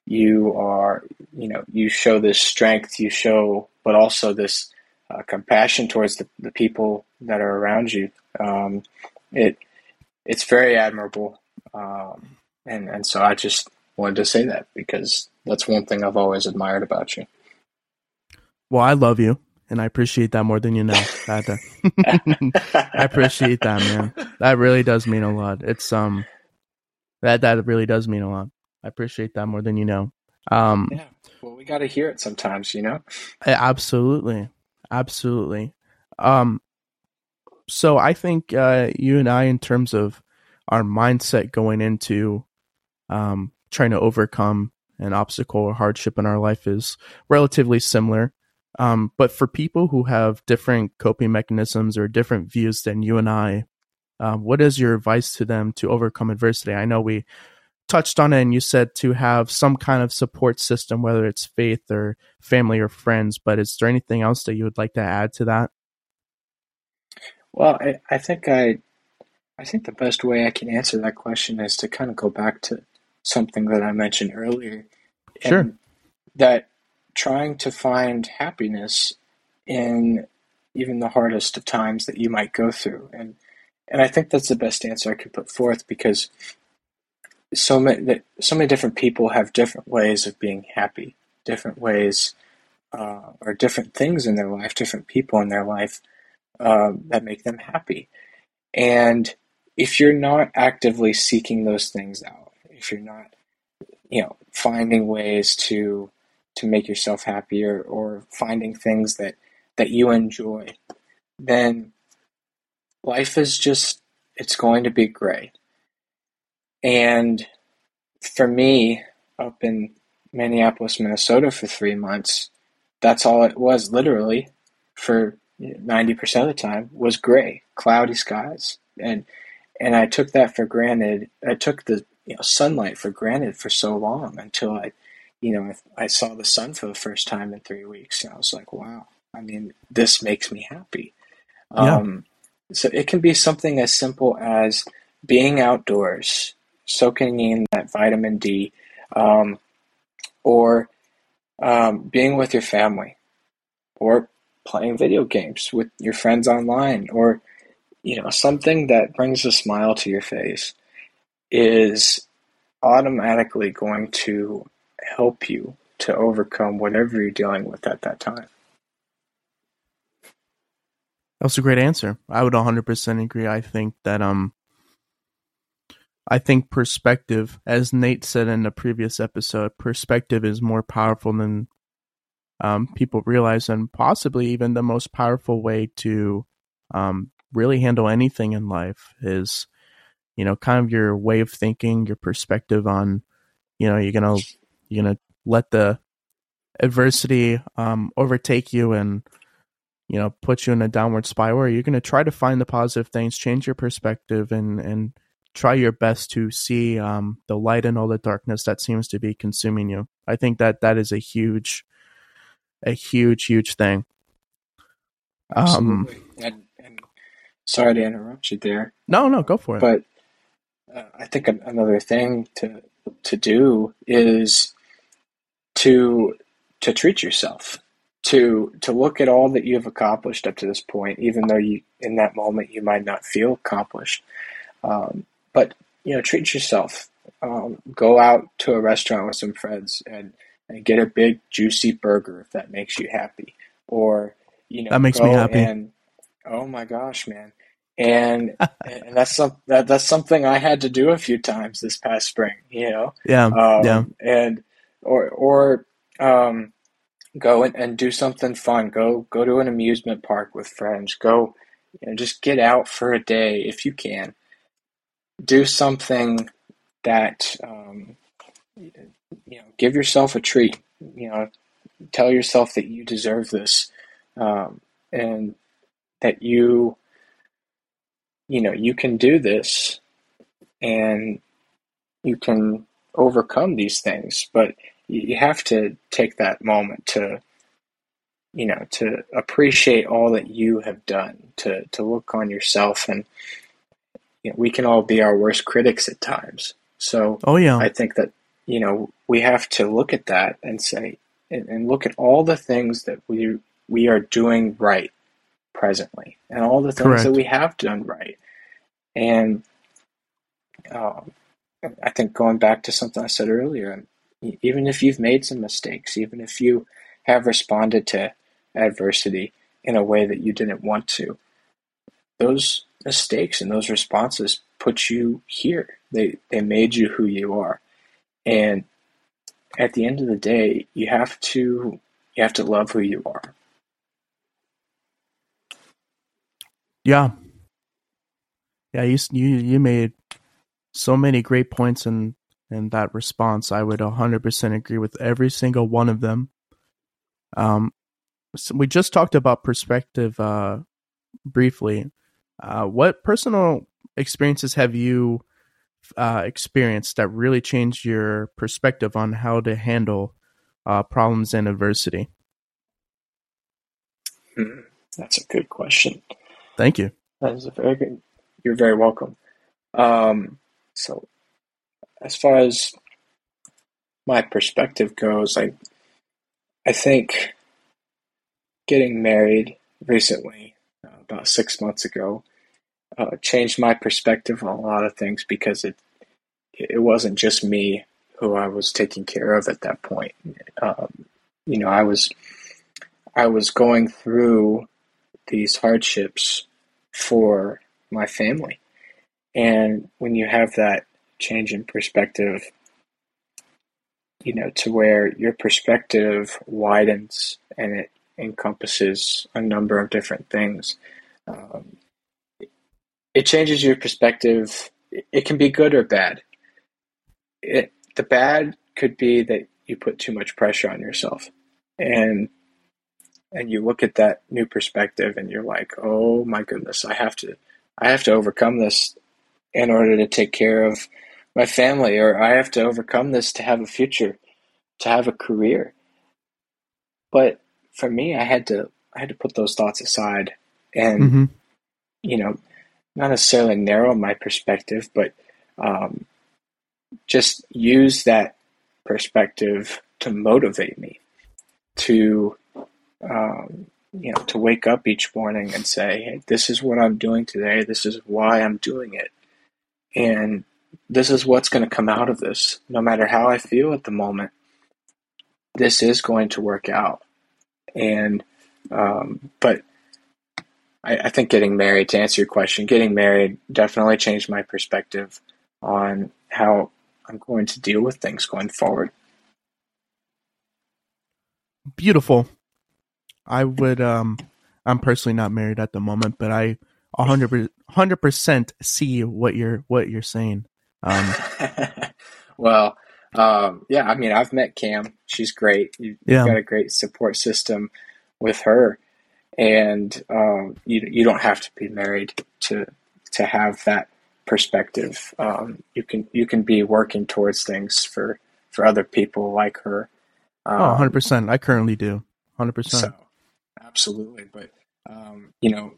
Speaker 2: you are you know you show this strength, you show, but also this uh, compassion towards the, the people that are around you. Um, it it's very admirable, um, and and so I just wanted to say that because that's one thing I've always admired about you.
Speaker 1: Well, I love you and I appreciate that more than you know. I appreciate that, man. That really does mean a lot. It's um, that that really does mean a lot. I appreciate that more than you know. Um,
Speaker 2: yeah. Well, we got to hear it sometimes, you know.
Speaker 1: Absolutely, absolutely. Um, so I think uh, you and I, in terms of our mindset going into um trying to overcome an obstacle or hardship in our life is relatively similar. Um, but for people who have different coping mechanisms or different views than you and I, um, what is your advice to them to overcome adversity? I know we touched on it and you said to have some kind of support system, whether it's faith or family or friends, but is there anything else that you would like to add to that?
Speaker 2: Well, I, I think I, I think the best way I can answer that question is to kind of go back to something that I mentioned earlier.
Speaker 1: Sure.
Speaker 2: That trying to find happiness in even the hardest of times that you might go through. And and I think that's the best answer I could put forth because so many so many different people have different ways of being happy, different ways uh, or different things in their life, different people in their life uh, that make them happy. And if you're not actively seeking those things out, if you're not, you know, finding ways to to make yourself happier or finding things that that you enjoy, then life is just it's going to be gray. And for me, up in Minneapolis, Minnesota for three months, that's all it was literally for 90% of the time was gray, cloudy skies. And and I took that for granted. I took the you know, sunlight for granted for so long until I, you know, I, I saw the sun for the first time in three weeks. And I was like, wow, I mean, this makes me happy. Yeah. Um, so it can be something as simple as being outdoors, soaking in that vitamin D, um, or um, being with your family, or playing video games with your friends online, or you know something that brings a smile to your face is automatically going to help you to overcome whatever you're dealing with at that time.
Speaker 1: That was a great answer. I would 100% agree. I think that um I think perspective as Nate said in a previous episode, perspective is more powerful than um, people realize and possibly even the most powerful way to um, really handle anything in life is you know kind of your way of thinking, your perspective on you know you're to you're to let the adversity um, overtake you and you know put you in a downward spiral. You're to try to find the positive things change your perspective and and try your best to see um, the light in all the darkness that seems to be consuming you. I think that that is a huge a huge huge thing.
Speaker 2: Um and, and sorry to interrupt you there
Speaker 1: no no go for it.
Speaker 2: but uh, i think another thing to to do is to to treat yourself to to look at all that you've accomplished up to this point, even though you in that moment you might not feel accomplished. Um, but you know, treat yourself. Um, go out to a restaurant with some friends and, and get a big juicy burger if that makes you happy. Or you know,
Speaker 1: that makes me happy.
Speaker 2: And oh my gosh, man! And and that's some that, that's something I had to do a few times this past spring. You know,
Speaker 1: yeah, um, yeah,
Speaker 2: and or or um, go and, and do something fun. Go go to an amusement park with friends. Go you know, just get out for a day if you can. Do something that um, you know. Give yourself a treat. You know, tell yourself that you deserve this, um, and that you you know you can do this, and you can overcome these things. But you have to take that moment to you know to appreciate all that you have done to to look on yourself and you know, we can all be our worst critics at times. So
Speaker 1: oh yeah.
Speaker 2: I think that you know we have to look at that and say and, and look at all the things that we we are doing right presently and all the things Correct. that we have done right. And um, i think going back to something i said earlier even if you've made some mistakes, even if you have responded to adversity in a way that you didn't want to, those mistakes and those responses put you here. They they made you who you are. And at the end of the day, you have to you have to love who you are.
Speaker 1: Yeah. Yeah, you you you made so many great points in and that response. I would 100% agree with every single one of them. Um, so we just talked about perspective uh, briefly. Uh, what personal experiences have you uh, experienced that really changed your perspective on how to handle uh, problems and adversity?
Speaker 2: Hmm, that's a good question.
Speaker 1: Thank you.
Speaker 2: That is a very good. You're very welcome. Um, so, as far as my perspective goes, I I think getting married recently, uh, about six months ago, uh, changed my perspective on a lot of things because it it wasn't just me who I was taking care of at that point. Um, you know, I was I was going through these hardships for my family, and when you have that change in perspective, you know, to where your perspective widens and it encompasses a number of different things. Um, it changes your perspective. It can be good or bad. It, the bad could be that you put too much pressure on yourself, and and you look at that new perspective, and you're like, oh my goodness, I have to, I have to overcome this in order to take care of my family, or I have to overcome this to have a future, to have a career. But for me, I had to, I had to put those thoughts aside, and mm-hmm. you know, not necessarily narrow my perspective, but um, just use that perspective to motivate me to um, you know to wake up each morning and say hey, this is what i'm doing today. This is why i'm doing it. And this is what's going to come out of this. No matter how i feel at the moment this is going to work out. And um, but I, I think getting married, to answer your question, getting married definitely changed my perspective on how I'm going to deal with things going forward.
Speaker 1: Beautiful. I would um I'm personally not married at the moment, but I 100 percent see what you're what you're saying. Um
Speaker 2: well, um yeah, I mean, I've met Cam. She's great. You've yeah. got a great support system with her and um, you you don't have to be married to to have that perspective. Um, you can you can be working towards things for for other people like her.
Speaker 1: Oh, um, oh, 100 percent. I currently do. Hundred percent. So,
Speaker 2: absolutely, but um, you know,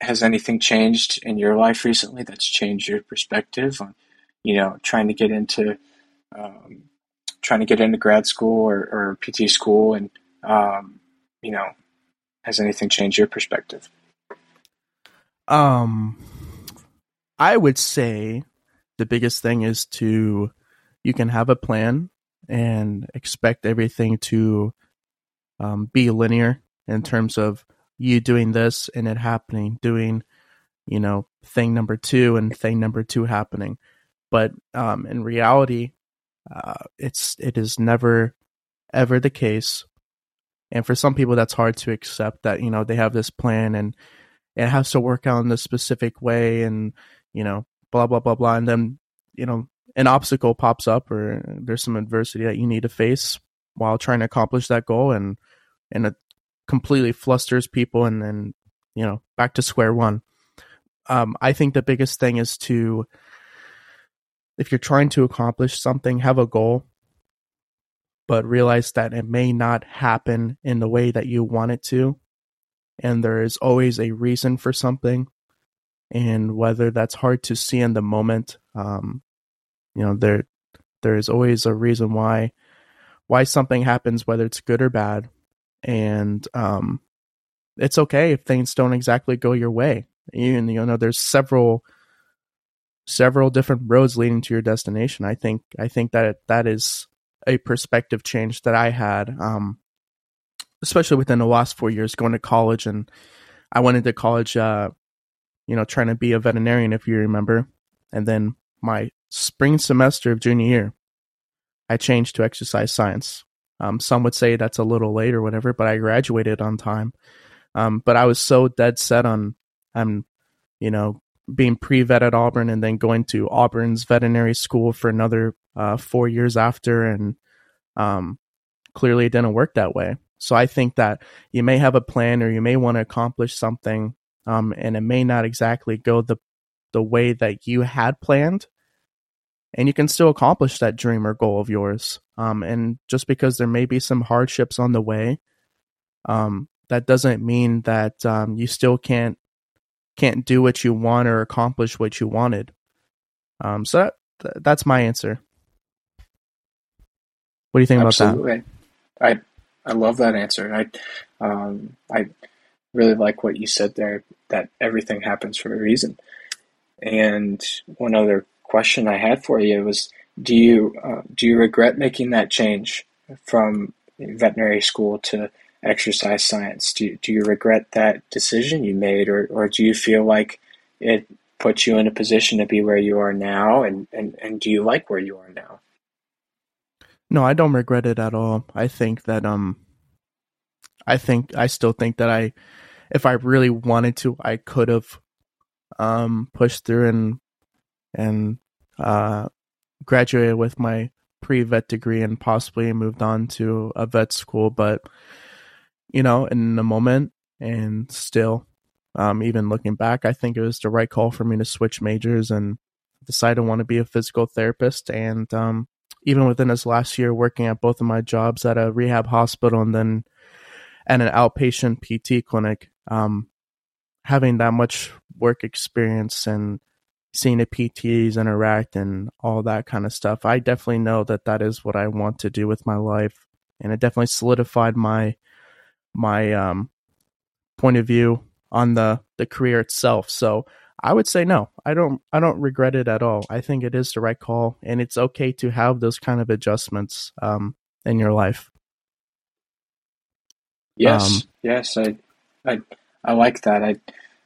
Speaker 2: has anything changed in your life recently that's changed your perspective on, you know, trying to get into, um, trying to get into grad school or, or PT school, and um, you know, has anything changed your perspective?
Speaker 1: Um, I would say the biggest thing is to you can have a plan and expect everything to um, be linear in terms of you doing this and it happening, doing you know thing number two and thing number two happening. But um, in reality, uh, it's it is never ever the case and for some people, that's hard to accept that, you know, they have this plan and it has to work out in this specific way and, you know, blah, blah, blah, blah. And then, you know, an obstacle pops up or there's some adversity that you need to face while trying to accomplish that goal and, and it completely flusters people and then, you know, back to square one. Um, I think the biggest thing is to, if you're trying to accomplish something, have a goal but realize that it may not happen in the way that you want it to. And there is always a reason for something. And whether that's hard to see in the moment, um, you know, there there is always a reason why why something happens, whether it's good or bad. And um, it's okay if things don't exactly go your way. And you know, there's several several different roads leading to your destination. I think I think that that is a perspective change that I had, um, especially within the last four years going to college. And I went into college, uh, you know, trying to be a veterinarian, if you remember. And then my spring semester of junior year, I changed to exercise science. Um, some would say that's a little late or whatever, but I graduated on time. Um, but I was so dead set on, um, you know, being pre vet at Auburn and then going to Auburn's veterinary school for another uh, four years after, and um, clearly it didn't work that way. So I think that you may have a plan or you may want to accomplish something, um, and it may not exactly go the the way that you had planned, and you can still accomplish that dream or goal of yours. Um, and just because there may be some hardships on the way, um, that doesn't mean that um, you still can't can't do what you want or accomplish what you wanted. Um, so that, that's my answer. What do you think
Speaker 2: Absolutely.
Speaker 1: about that?
Speaker 2: I I love that answer. I um, I really like what you said there. That everything happens for a reason. And one other question I had for you was: Do you uh, do you regret making that change from veterinary school to exercise science? Do you, do you regret that decision you made, or or do you feel like it puts you in a position to be where you are now, and and, and do you like where you are now?
Speaker 1: No, I don't regret it at all. I think that um I think I still think that I if I really wanted to, I could have um pushed through and and uh graduated with my pre-vet degree and possibly moved on to a vet school, but you know, in the moment. And still um even looking back, I think it was the right call for me to switch majors and decide I want to be a physical therapist. And um even within this last year, working at both of my jobs at a rehab hospital and then at an outpatient PT clinic, um, having that much work experience and seeing the PTs interact and all that kind of stuff, I definitely know that that is what I want to do with my life, and it definitely solidified my my um, point of view on the the career itself. So I would say no. I don't I don't regret it at all. I think it is the right call and it's okay to have those kind of adjustments um in your life.
Speaker 2: Yes. Um, yes, I I I like that. I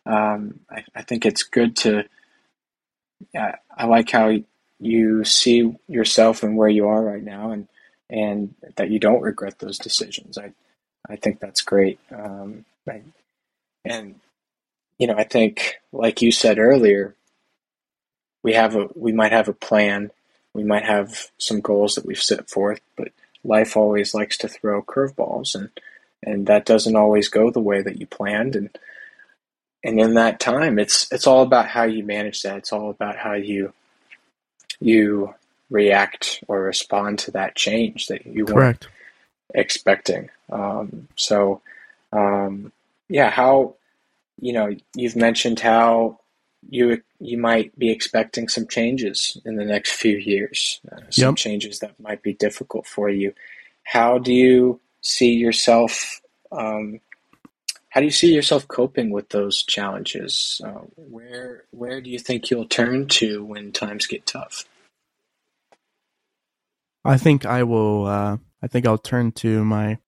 Speaker 2: um I, I think it's good to yeah, I like how you see yourself and where you are right now and and that you don't regret those decisions. I I think that's great. Um, and you know, I think, like you said earlier, we have a we might have a plan, we might have some goals that we've set forth, but life always likes to throw curveballs, and and that doesn't always go the way that you planned, and and in that time, it's it's all about how you manage that. It's all about how you you react or respond to that change that you
Speaker 1: Correct.
Speaker 2: weren't expecting. Um, so, um, yeah, how you know, you've mentioned how you you might be expecting some changes in the next few years, uh, some yep. changes that might be difficult for you. How do you see yourself? Um, how do you see yourself coping with those challenges? Uh, where where do you think you'll turn to when times get tough?
Speaker 1: I think I will. Uh, I think I'll turn to my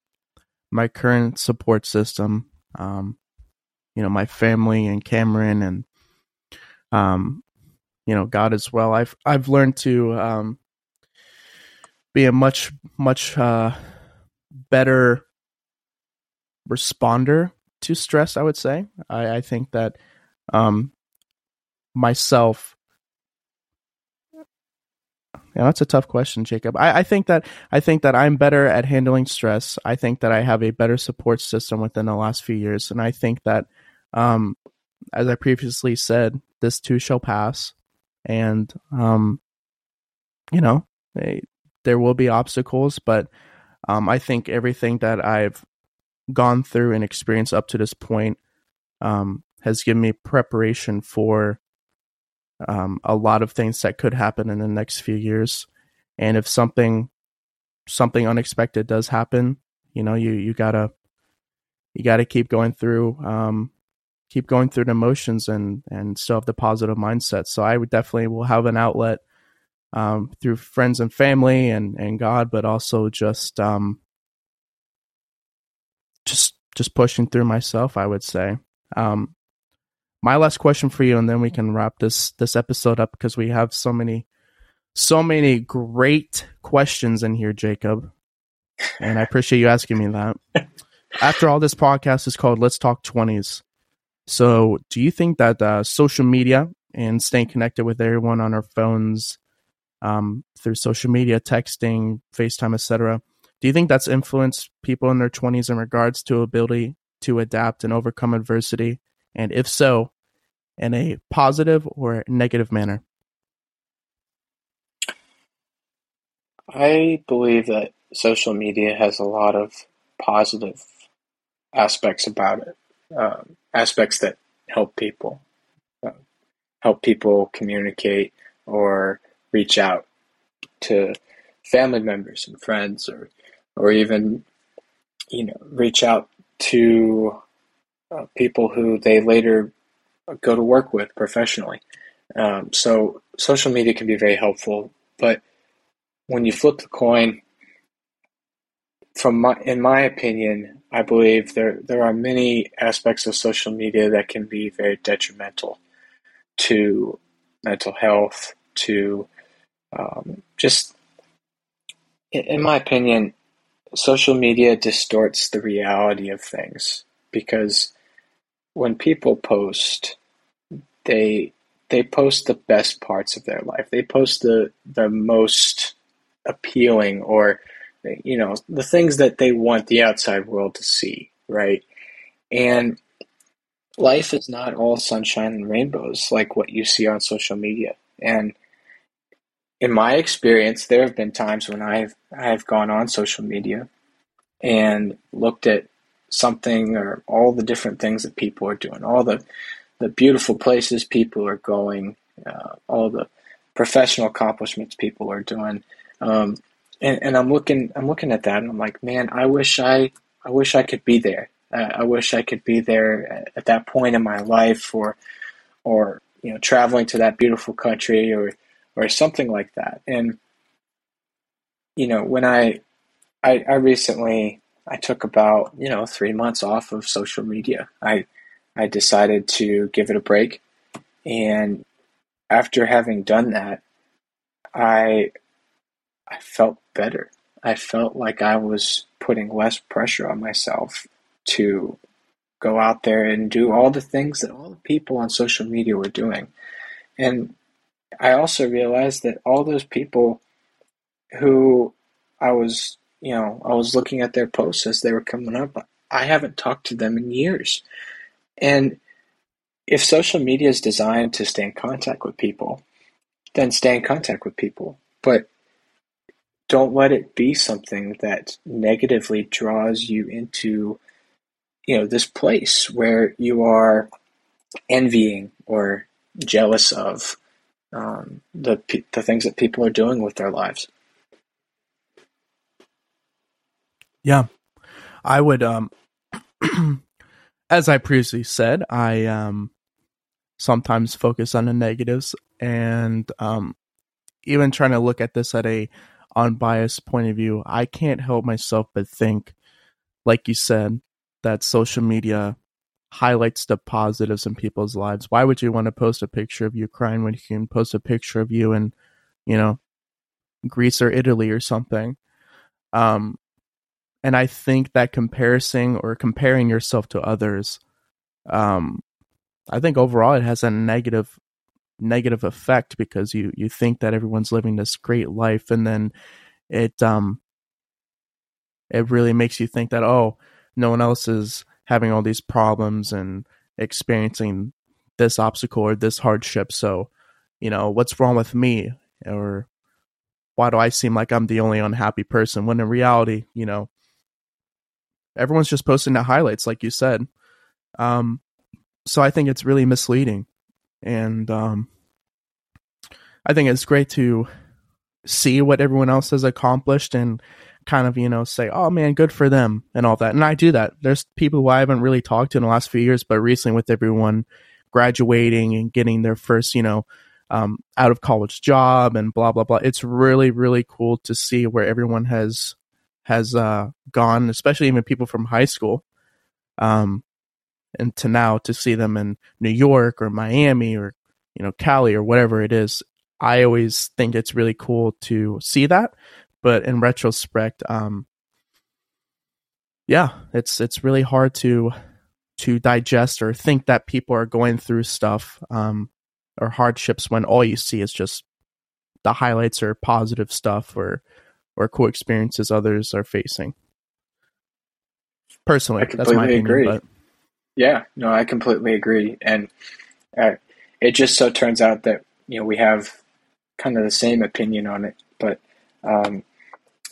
Speaker 1: my current support system. Um, you know my family and Cameron and um you know God as well. I've I've learned to um be a much much uh better responder to stress, I would say. I, I think that um myself yeah, that's a tough question, Jacob. I, I, think that I think that I'm better at handling stress. I think that I have a better support system within the last few years, and I think that um, as I previously said, this too shall pass, and um, you know, they, there will be obstacles, but um, I think everything that I've gone through and experienced up to this point um, has given me preparation for um, a lot of things that could happen in the next few years. And if something something unexpected does happen, you know, you you gotta you gotta keep going through um, keep going through the motions and and still have the positive mindset. So I would definitely will have an outlet um, through friends and family and and God, but also just um, just just pushing through myself. I would say. Um, my last question for you, and then we can wrap this this episode up because we have so many so many great questions in here, Jacob. And I appreciate you asking me that. After all, this podcast is called Let's Talk 20s. So, do you think that uh, social media and staying connected with everyone on our phones um, through social media, texting, FaceTime, etc. Do you think that's influenced people in their 20s in regards to ability to adapt and overcome adversity? And if so, in a positive or negative manner?
Speaker 2: I believe that social media has a lot of positive aspects about it, uh, aspects that help people, uh, help people communicate or reach out to family members and friends, or or even you know reach out to uh, people who they later go to work with professionally. Um, so social media can be very helpful, but when you flip the coin, from my, in my opinion, I believe there there are many aspects of social media that can be very detrimental to mental health, to um, just, in my opinion, social media distorts the reality of things because when people post, they they post the best parts of their life. They post the the most appealing or you know the things that they want the outside world to see, right? And life is not all sunshine and rainbows like what you see on social media. And in my experience, there have been times when I've I've gone on social media and looked at something or all the different things that people are doing, all the the beautiful places people are going, uh, all the professional accomplishments people are doing, um, and, and I'm looking I'm looking at that and I'm like, man, I wish I I wish I could be there. Uh, I wish I could be there at, at that point in my life, or or you know, traveling to that beautiful country, or or something like that. And you know, when I I, I recently I took about you know three months off of social media. I I decided to give it a break, and after having done that, I I felt better. I felt like I was putting less pressure on myself to go out there and do all the things that all the people on social media were doing. And I also realized that all those people who I was, you know, I was looking at their posts as they were coming up, I haven't talked to them in years. And if social media is designed to stay in contact with people, then stay in contact with people. But don't let it be something that negatively draws you into you know this place where you are envying or jealous of um, the the things that people are doing with their lives.
Speaker 1: Yeah, I would. Um, as I previously said, I um, sometimes focus on the negatives, and um, even trying to look at this at a unbiased point of view, I can't help myself but think, like you said, that social media highlights the positives in people's lives. Why would you want to post a picture of you crying when you can post a picture of you in, you know, Greece or Italy or something? Um, and I think that comparison or comparing yourself to others, um, I think overall it has a negative negative effect because you you think that everyone's living this great life and then it um it really makes you think that oh no one else is having all these problems and experiencing this obstacle or this hardship. So you know what's wrong with me? Or why do i seem like i'm the only unhappy person? When in reality you know everyone's just posting the highlights like you said. Um so i think it's really misleading. And um, I think it's great to see what everyone else has accomplished and kind of you know say oh man good for them and all that. And i do that. There's people who i haven't really talked to in the last few years but recently with everyone graduating and getting their first you know um, out of college job and blah blah blah it's really really cool to see where everyone has has uh, gone especially even people from high school um, and to now to see them in New York or Miami or you know Cali or whatever it is, I always think it's really cool to see that. But in retrospect, um, yeah, it's it's really hard to to digest or think that people are going through stuff um, or hardships when all you see is just the highlights or positive stuff or or cool experiences others are facing. Personally,
Speaker 2: I completely
Speaker 1: that's my opinion,
Speaker 2: agree.
Speaker 1: But.
Speaker 2: Yeah, no, I completely agree, and uh, it just so turns out that you know we have kind of the same opinion on it. But um,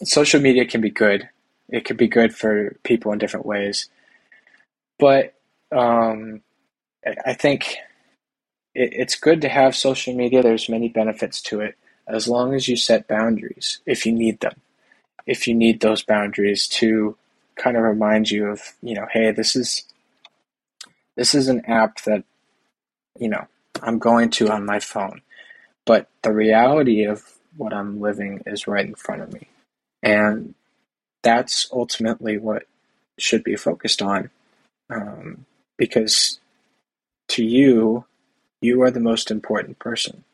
Speaker 2: social media can be good. It can be good for people in different ways. But um, I think it, it's good to have social media. There's many benefits to it as long as you set boundaries if you need them. If you need those boundaries to kind of remind you of, you know, hey, this is this is an app that, you know, I'm going to on my phone. But the reality of what I'm living is right in front of me. And that's ultimately what should be focused on. Um, because to you, you are the most important person.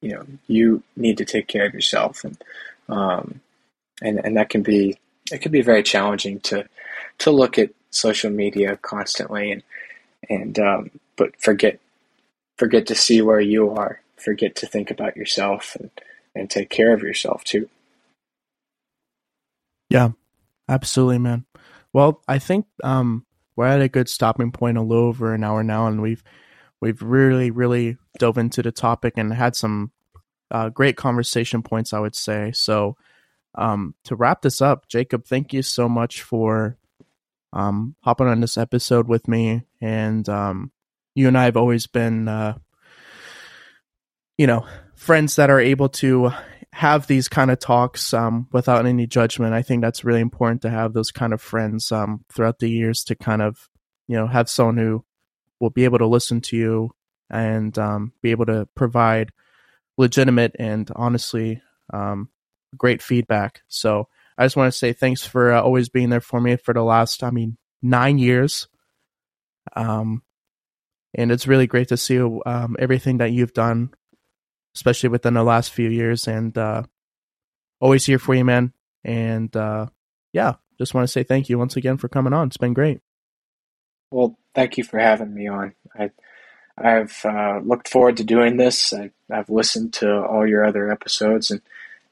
Speaker 2: You know, you need to take care of yourself, and um, and and that can be it can be very challenging to to look at social media constantly and and um, but forget forget to see where you are, forget to think about yourself and and take care of yourself too.
Speaker 1: Yeah, absolutely, man. Well, I think um, we're at a good stopping point, a little over an hour now, and we've we've really, really dove into the topic and had some uh, great conversation points, I would say. So, um, to wrap this up, Jacob, thank you so much for um, hopping on this episode with me. And um, you and I have always been, uh, you know, friends that are able to have these kind of talks um, without any judgment. I think that's really important to have those kind of friends um, throughout the years to kind of, you know, have someone who will be able to listen to you and um, be able to provide legitimate and honestly um, great feedback. So I just want to say thanks for uh, always being there for me for the last, I mean, nine years. Um, and it's really great to see um, everything that you've done, especially within the last few years. And uh, always here for you, man. And uh, yeah, just want to say thank you once again for coming on. It's been great.
Speaker 2: Well, thank you for having me on. I, I've uh, looked forward to doing this. I, have listened to all your other episodes, and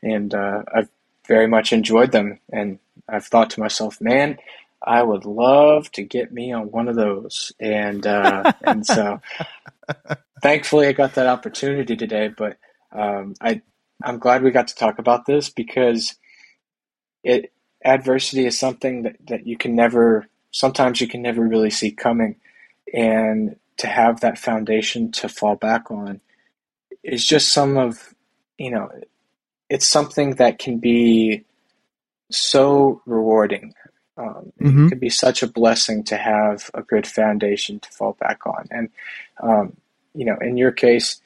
Speaker 2: and uh, I've very much enjoyed them. And I've thought to myself, man, I would love to get me on one of those. And uh, and so, thankfully, I got that opportunity today. But um, I I'm glad we got to talk about this because it adversity is something that, that you can never sometimes you can never really see coming. And to have that foundation to fall back on is just some of, you know, it's something that can be so rewarding. Um, mm-hmm. It can be such a blessing to have a good foundation to fall back on. And, um, you know, in your case,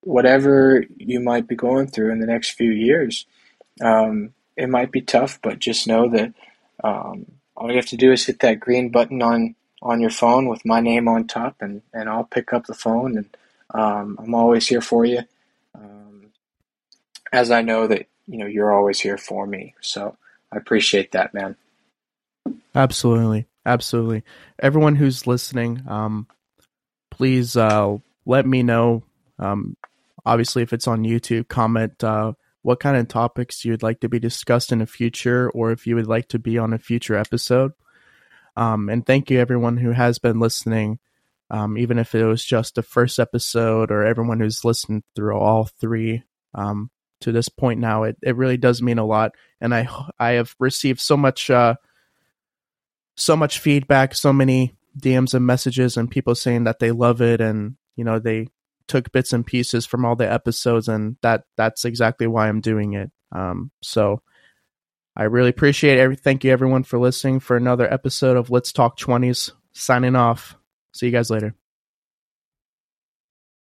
Speaker 2: whatever you might be going through in the next few years, um, it might be tough, but just know that um, all you have to do is hit that green button on on your phone with my name on top, and and I'll pick up the phone, and um, I'm always here for you. Um, as I know that you know you're always here for me, so I appreciate that, man.
Speaker 1: Absolutely, absolutely. Everyone who's listening, um, please uh, let me know. Um, obviously, if it's on YouTube, comment uh, what kind of topics you'd like to be discussed in the future, or if you would like to be on a future episode. Um, and thank you, everyone who has been listening, um, even if it was just the first episode, or everyone who's listened through all three um, to this point now. It it really does mean a lot, and I I have received so much uh, so much feedback, so many DMs and messages, and people saying that they love it, and you know they took bits and pieces from all the episodes, and that that's exactly why I'm doing it. Um, so I really appreciate every Thank you everyone for listening for another episode of Let's Talk 20s. Signing off. See you guys later.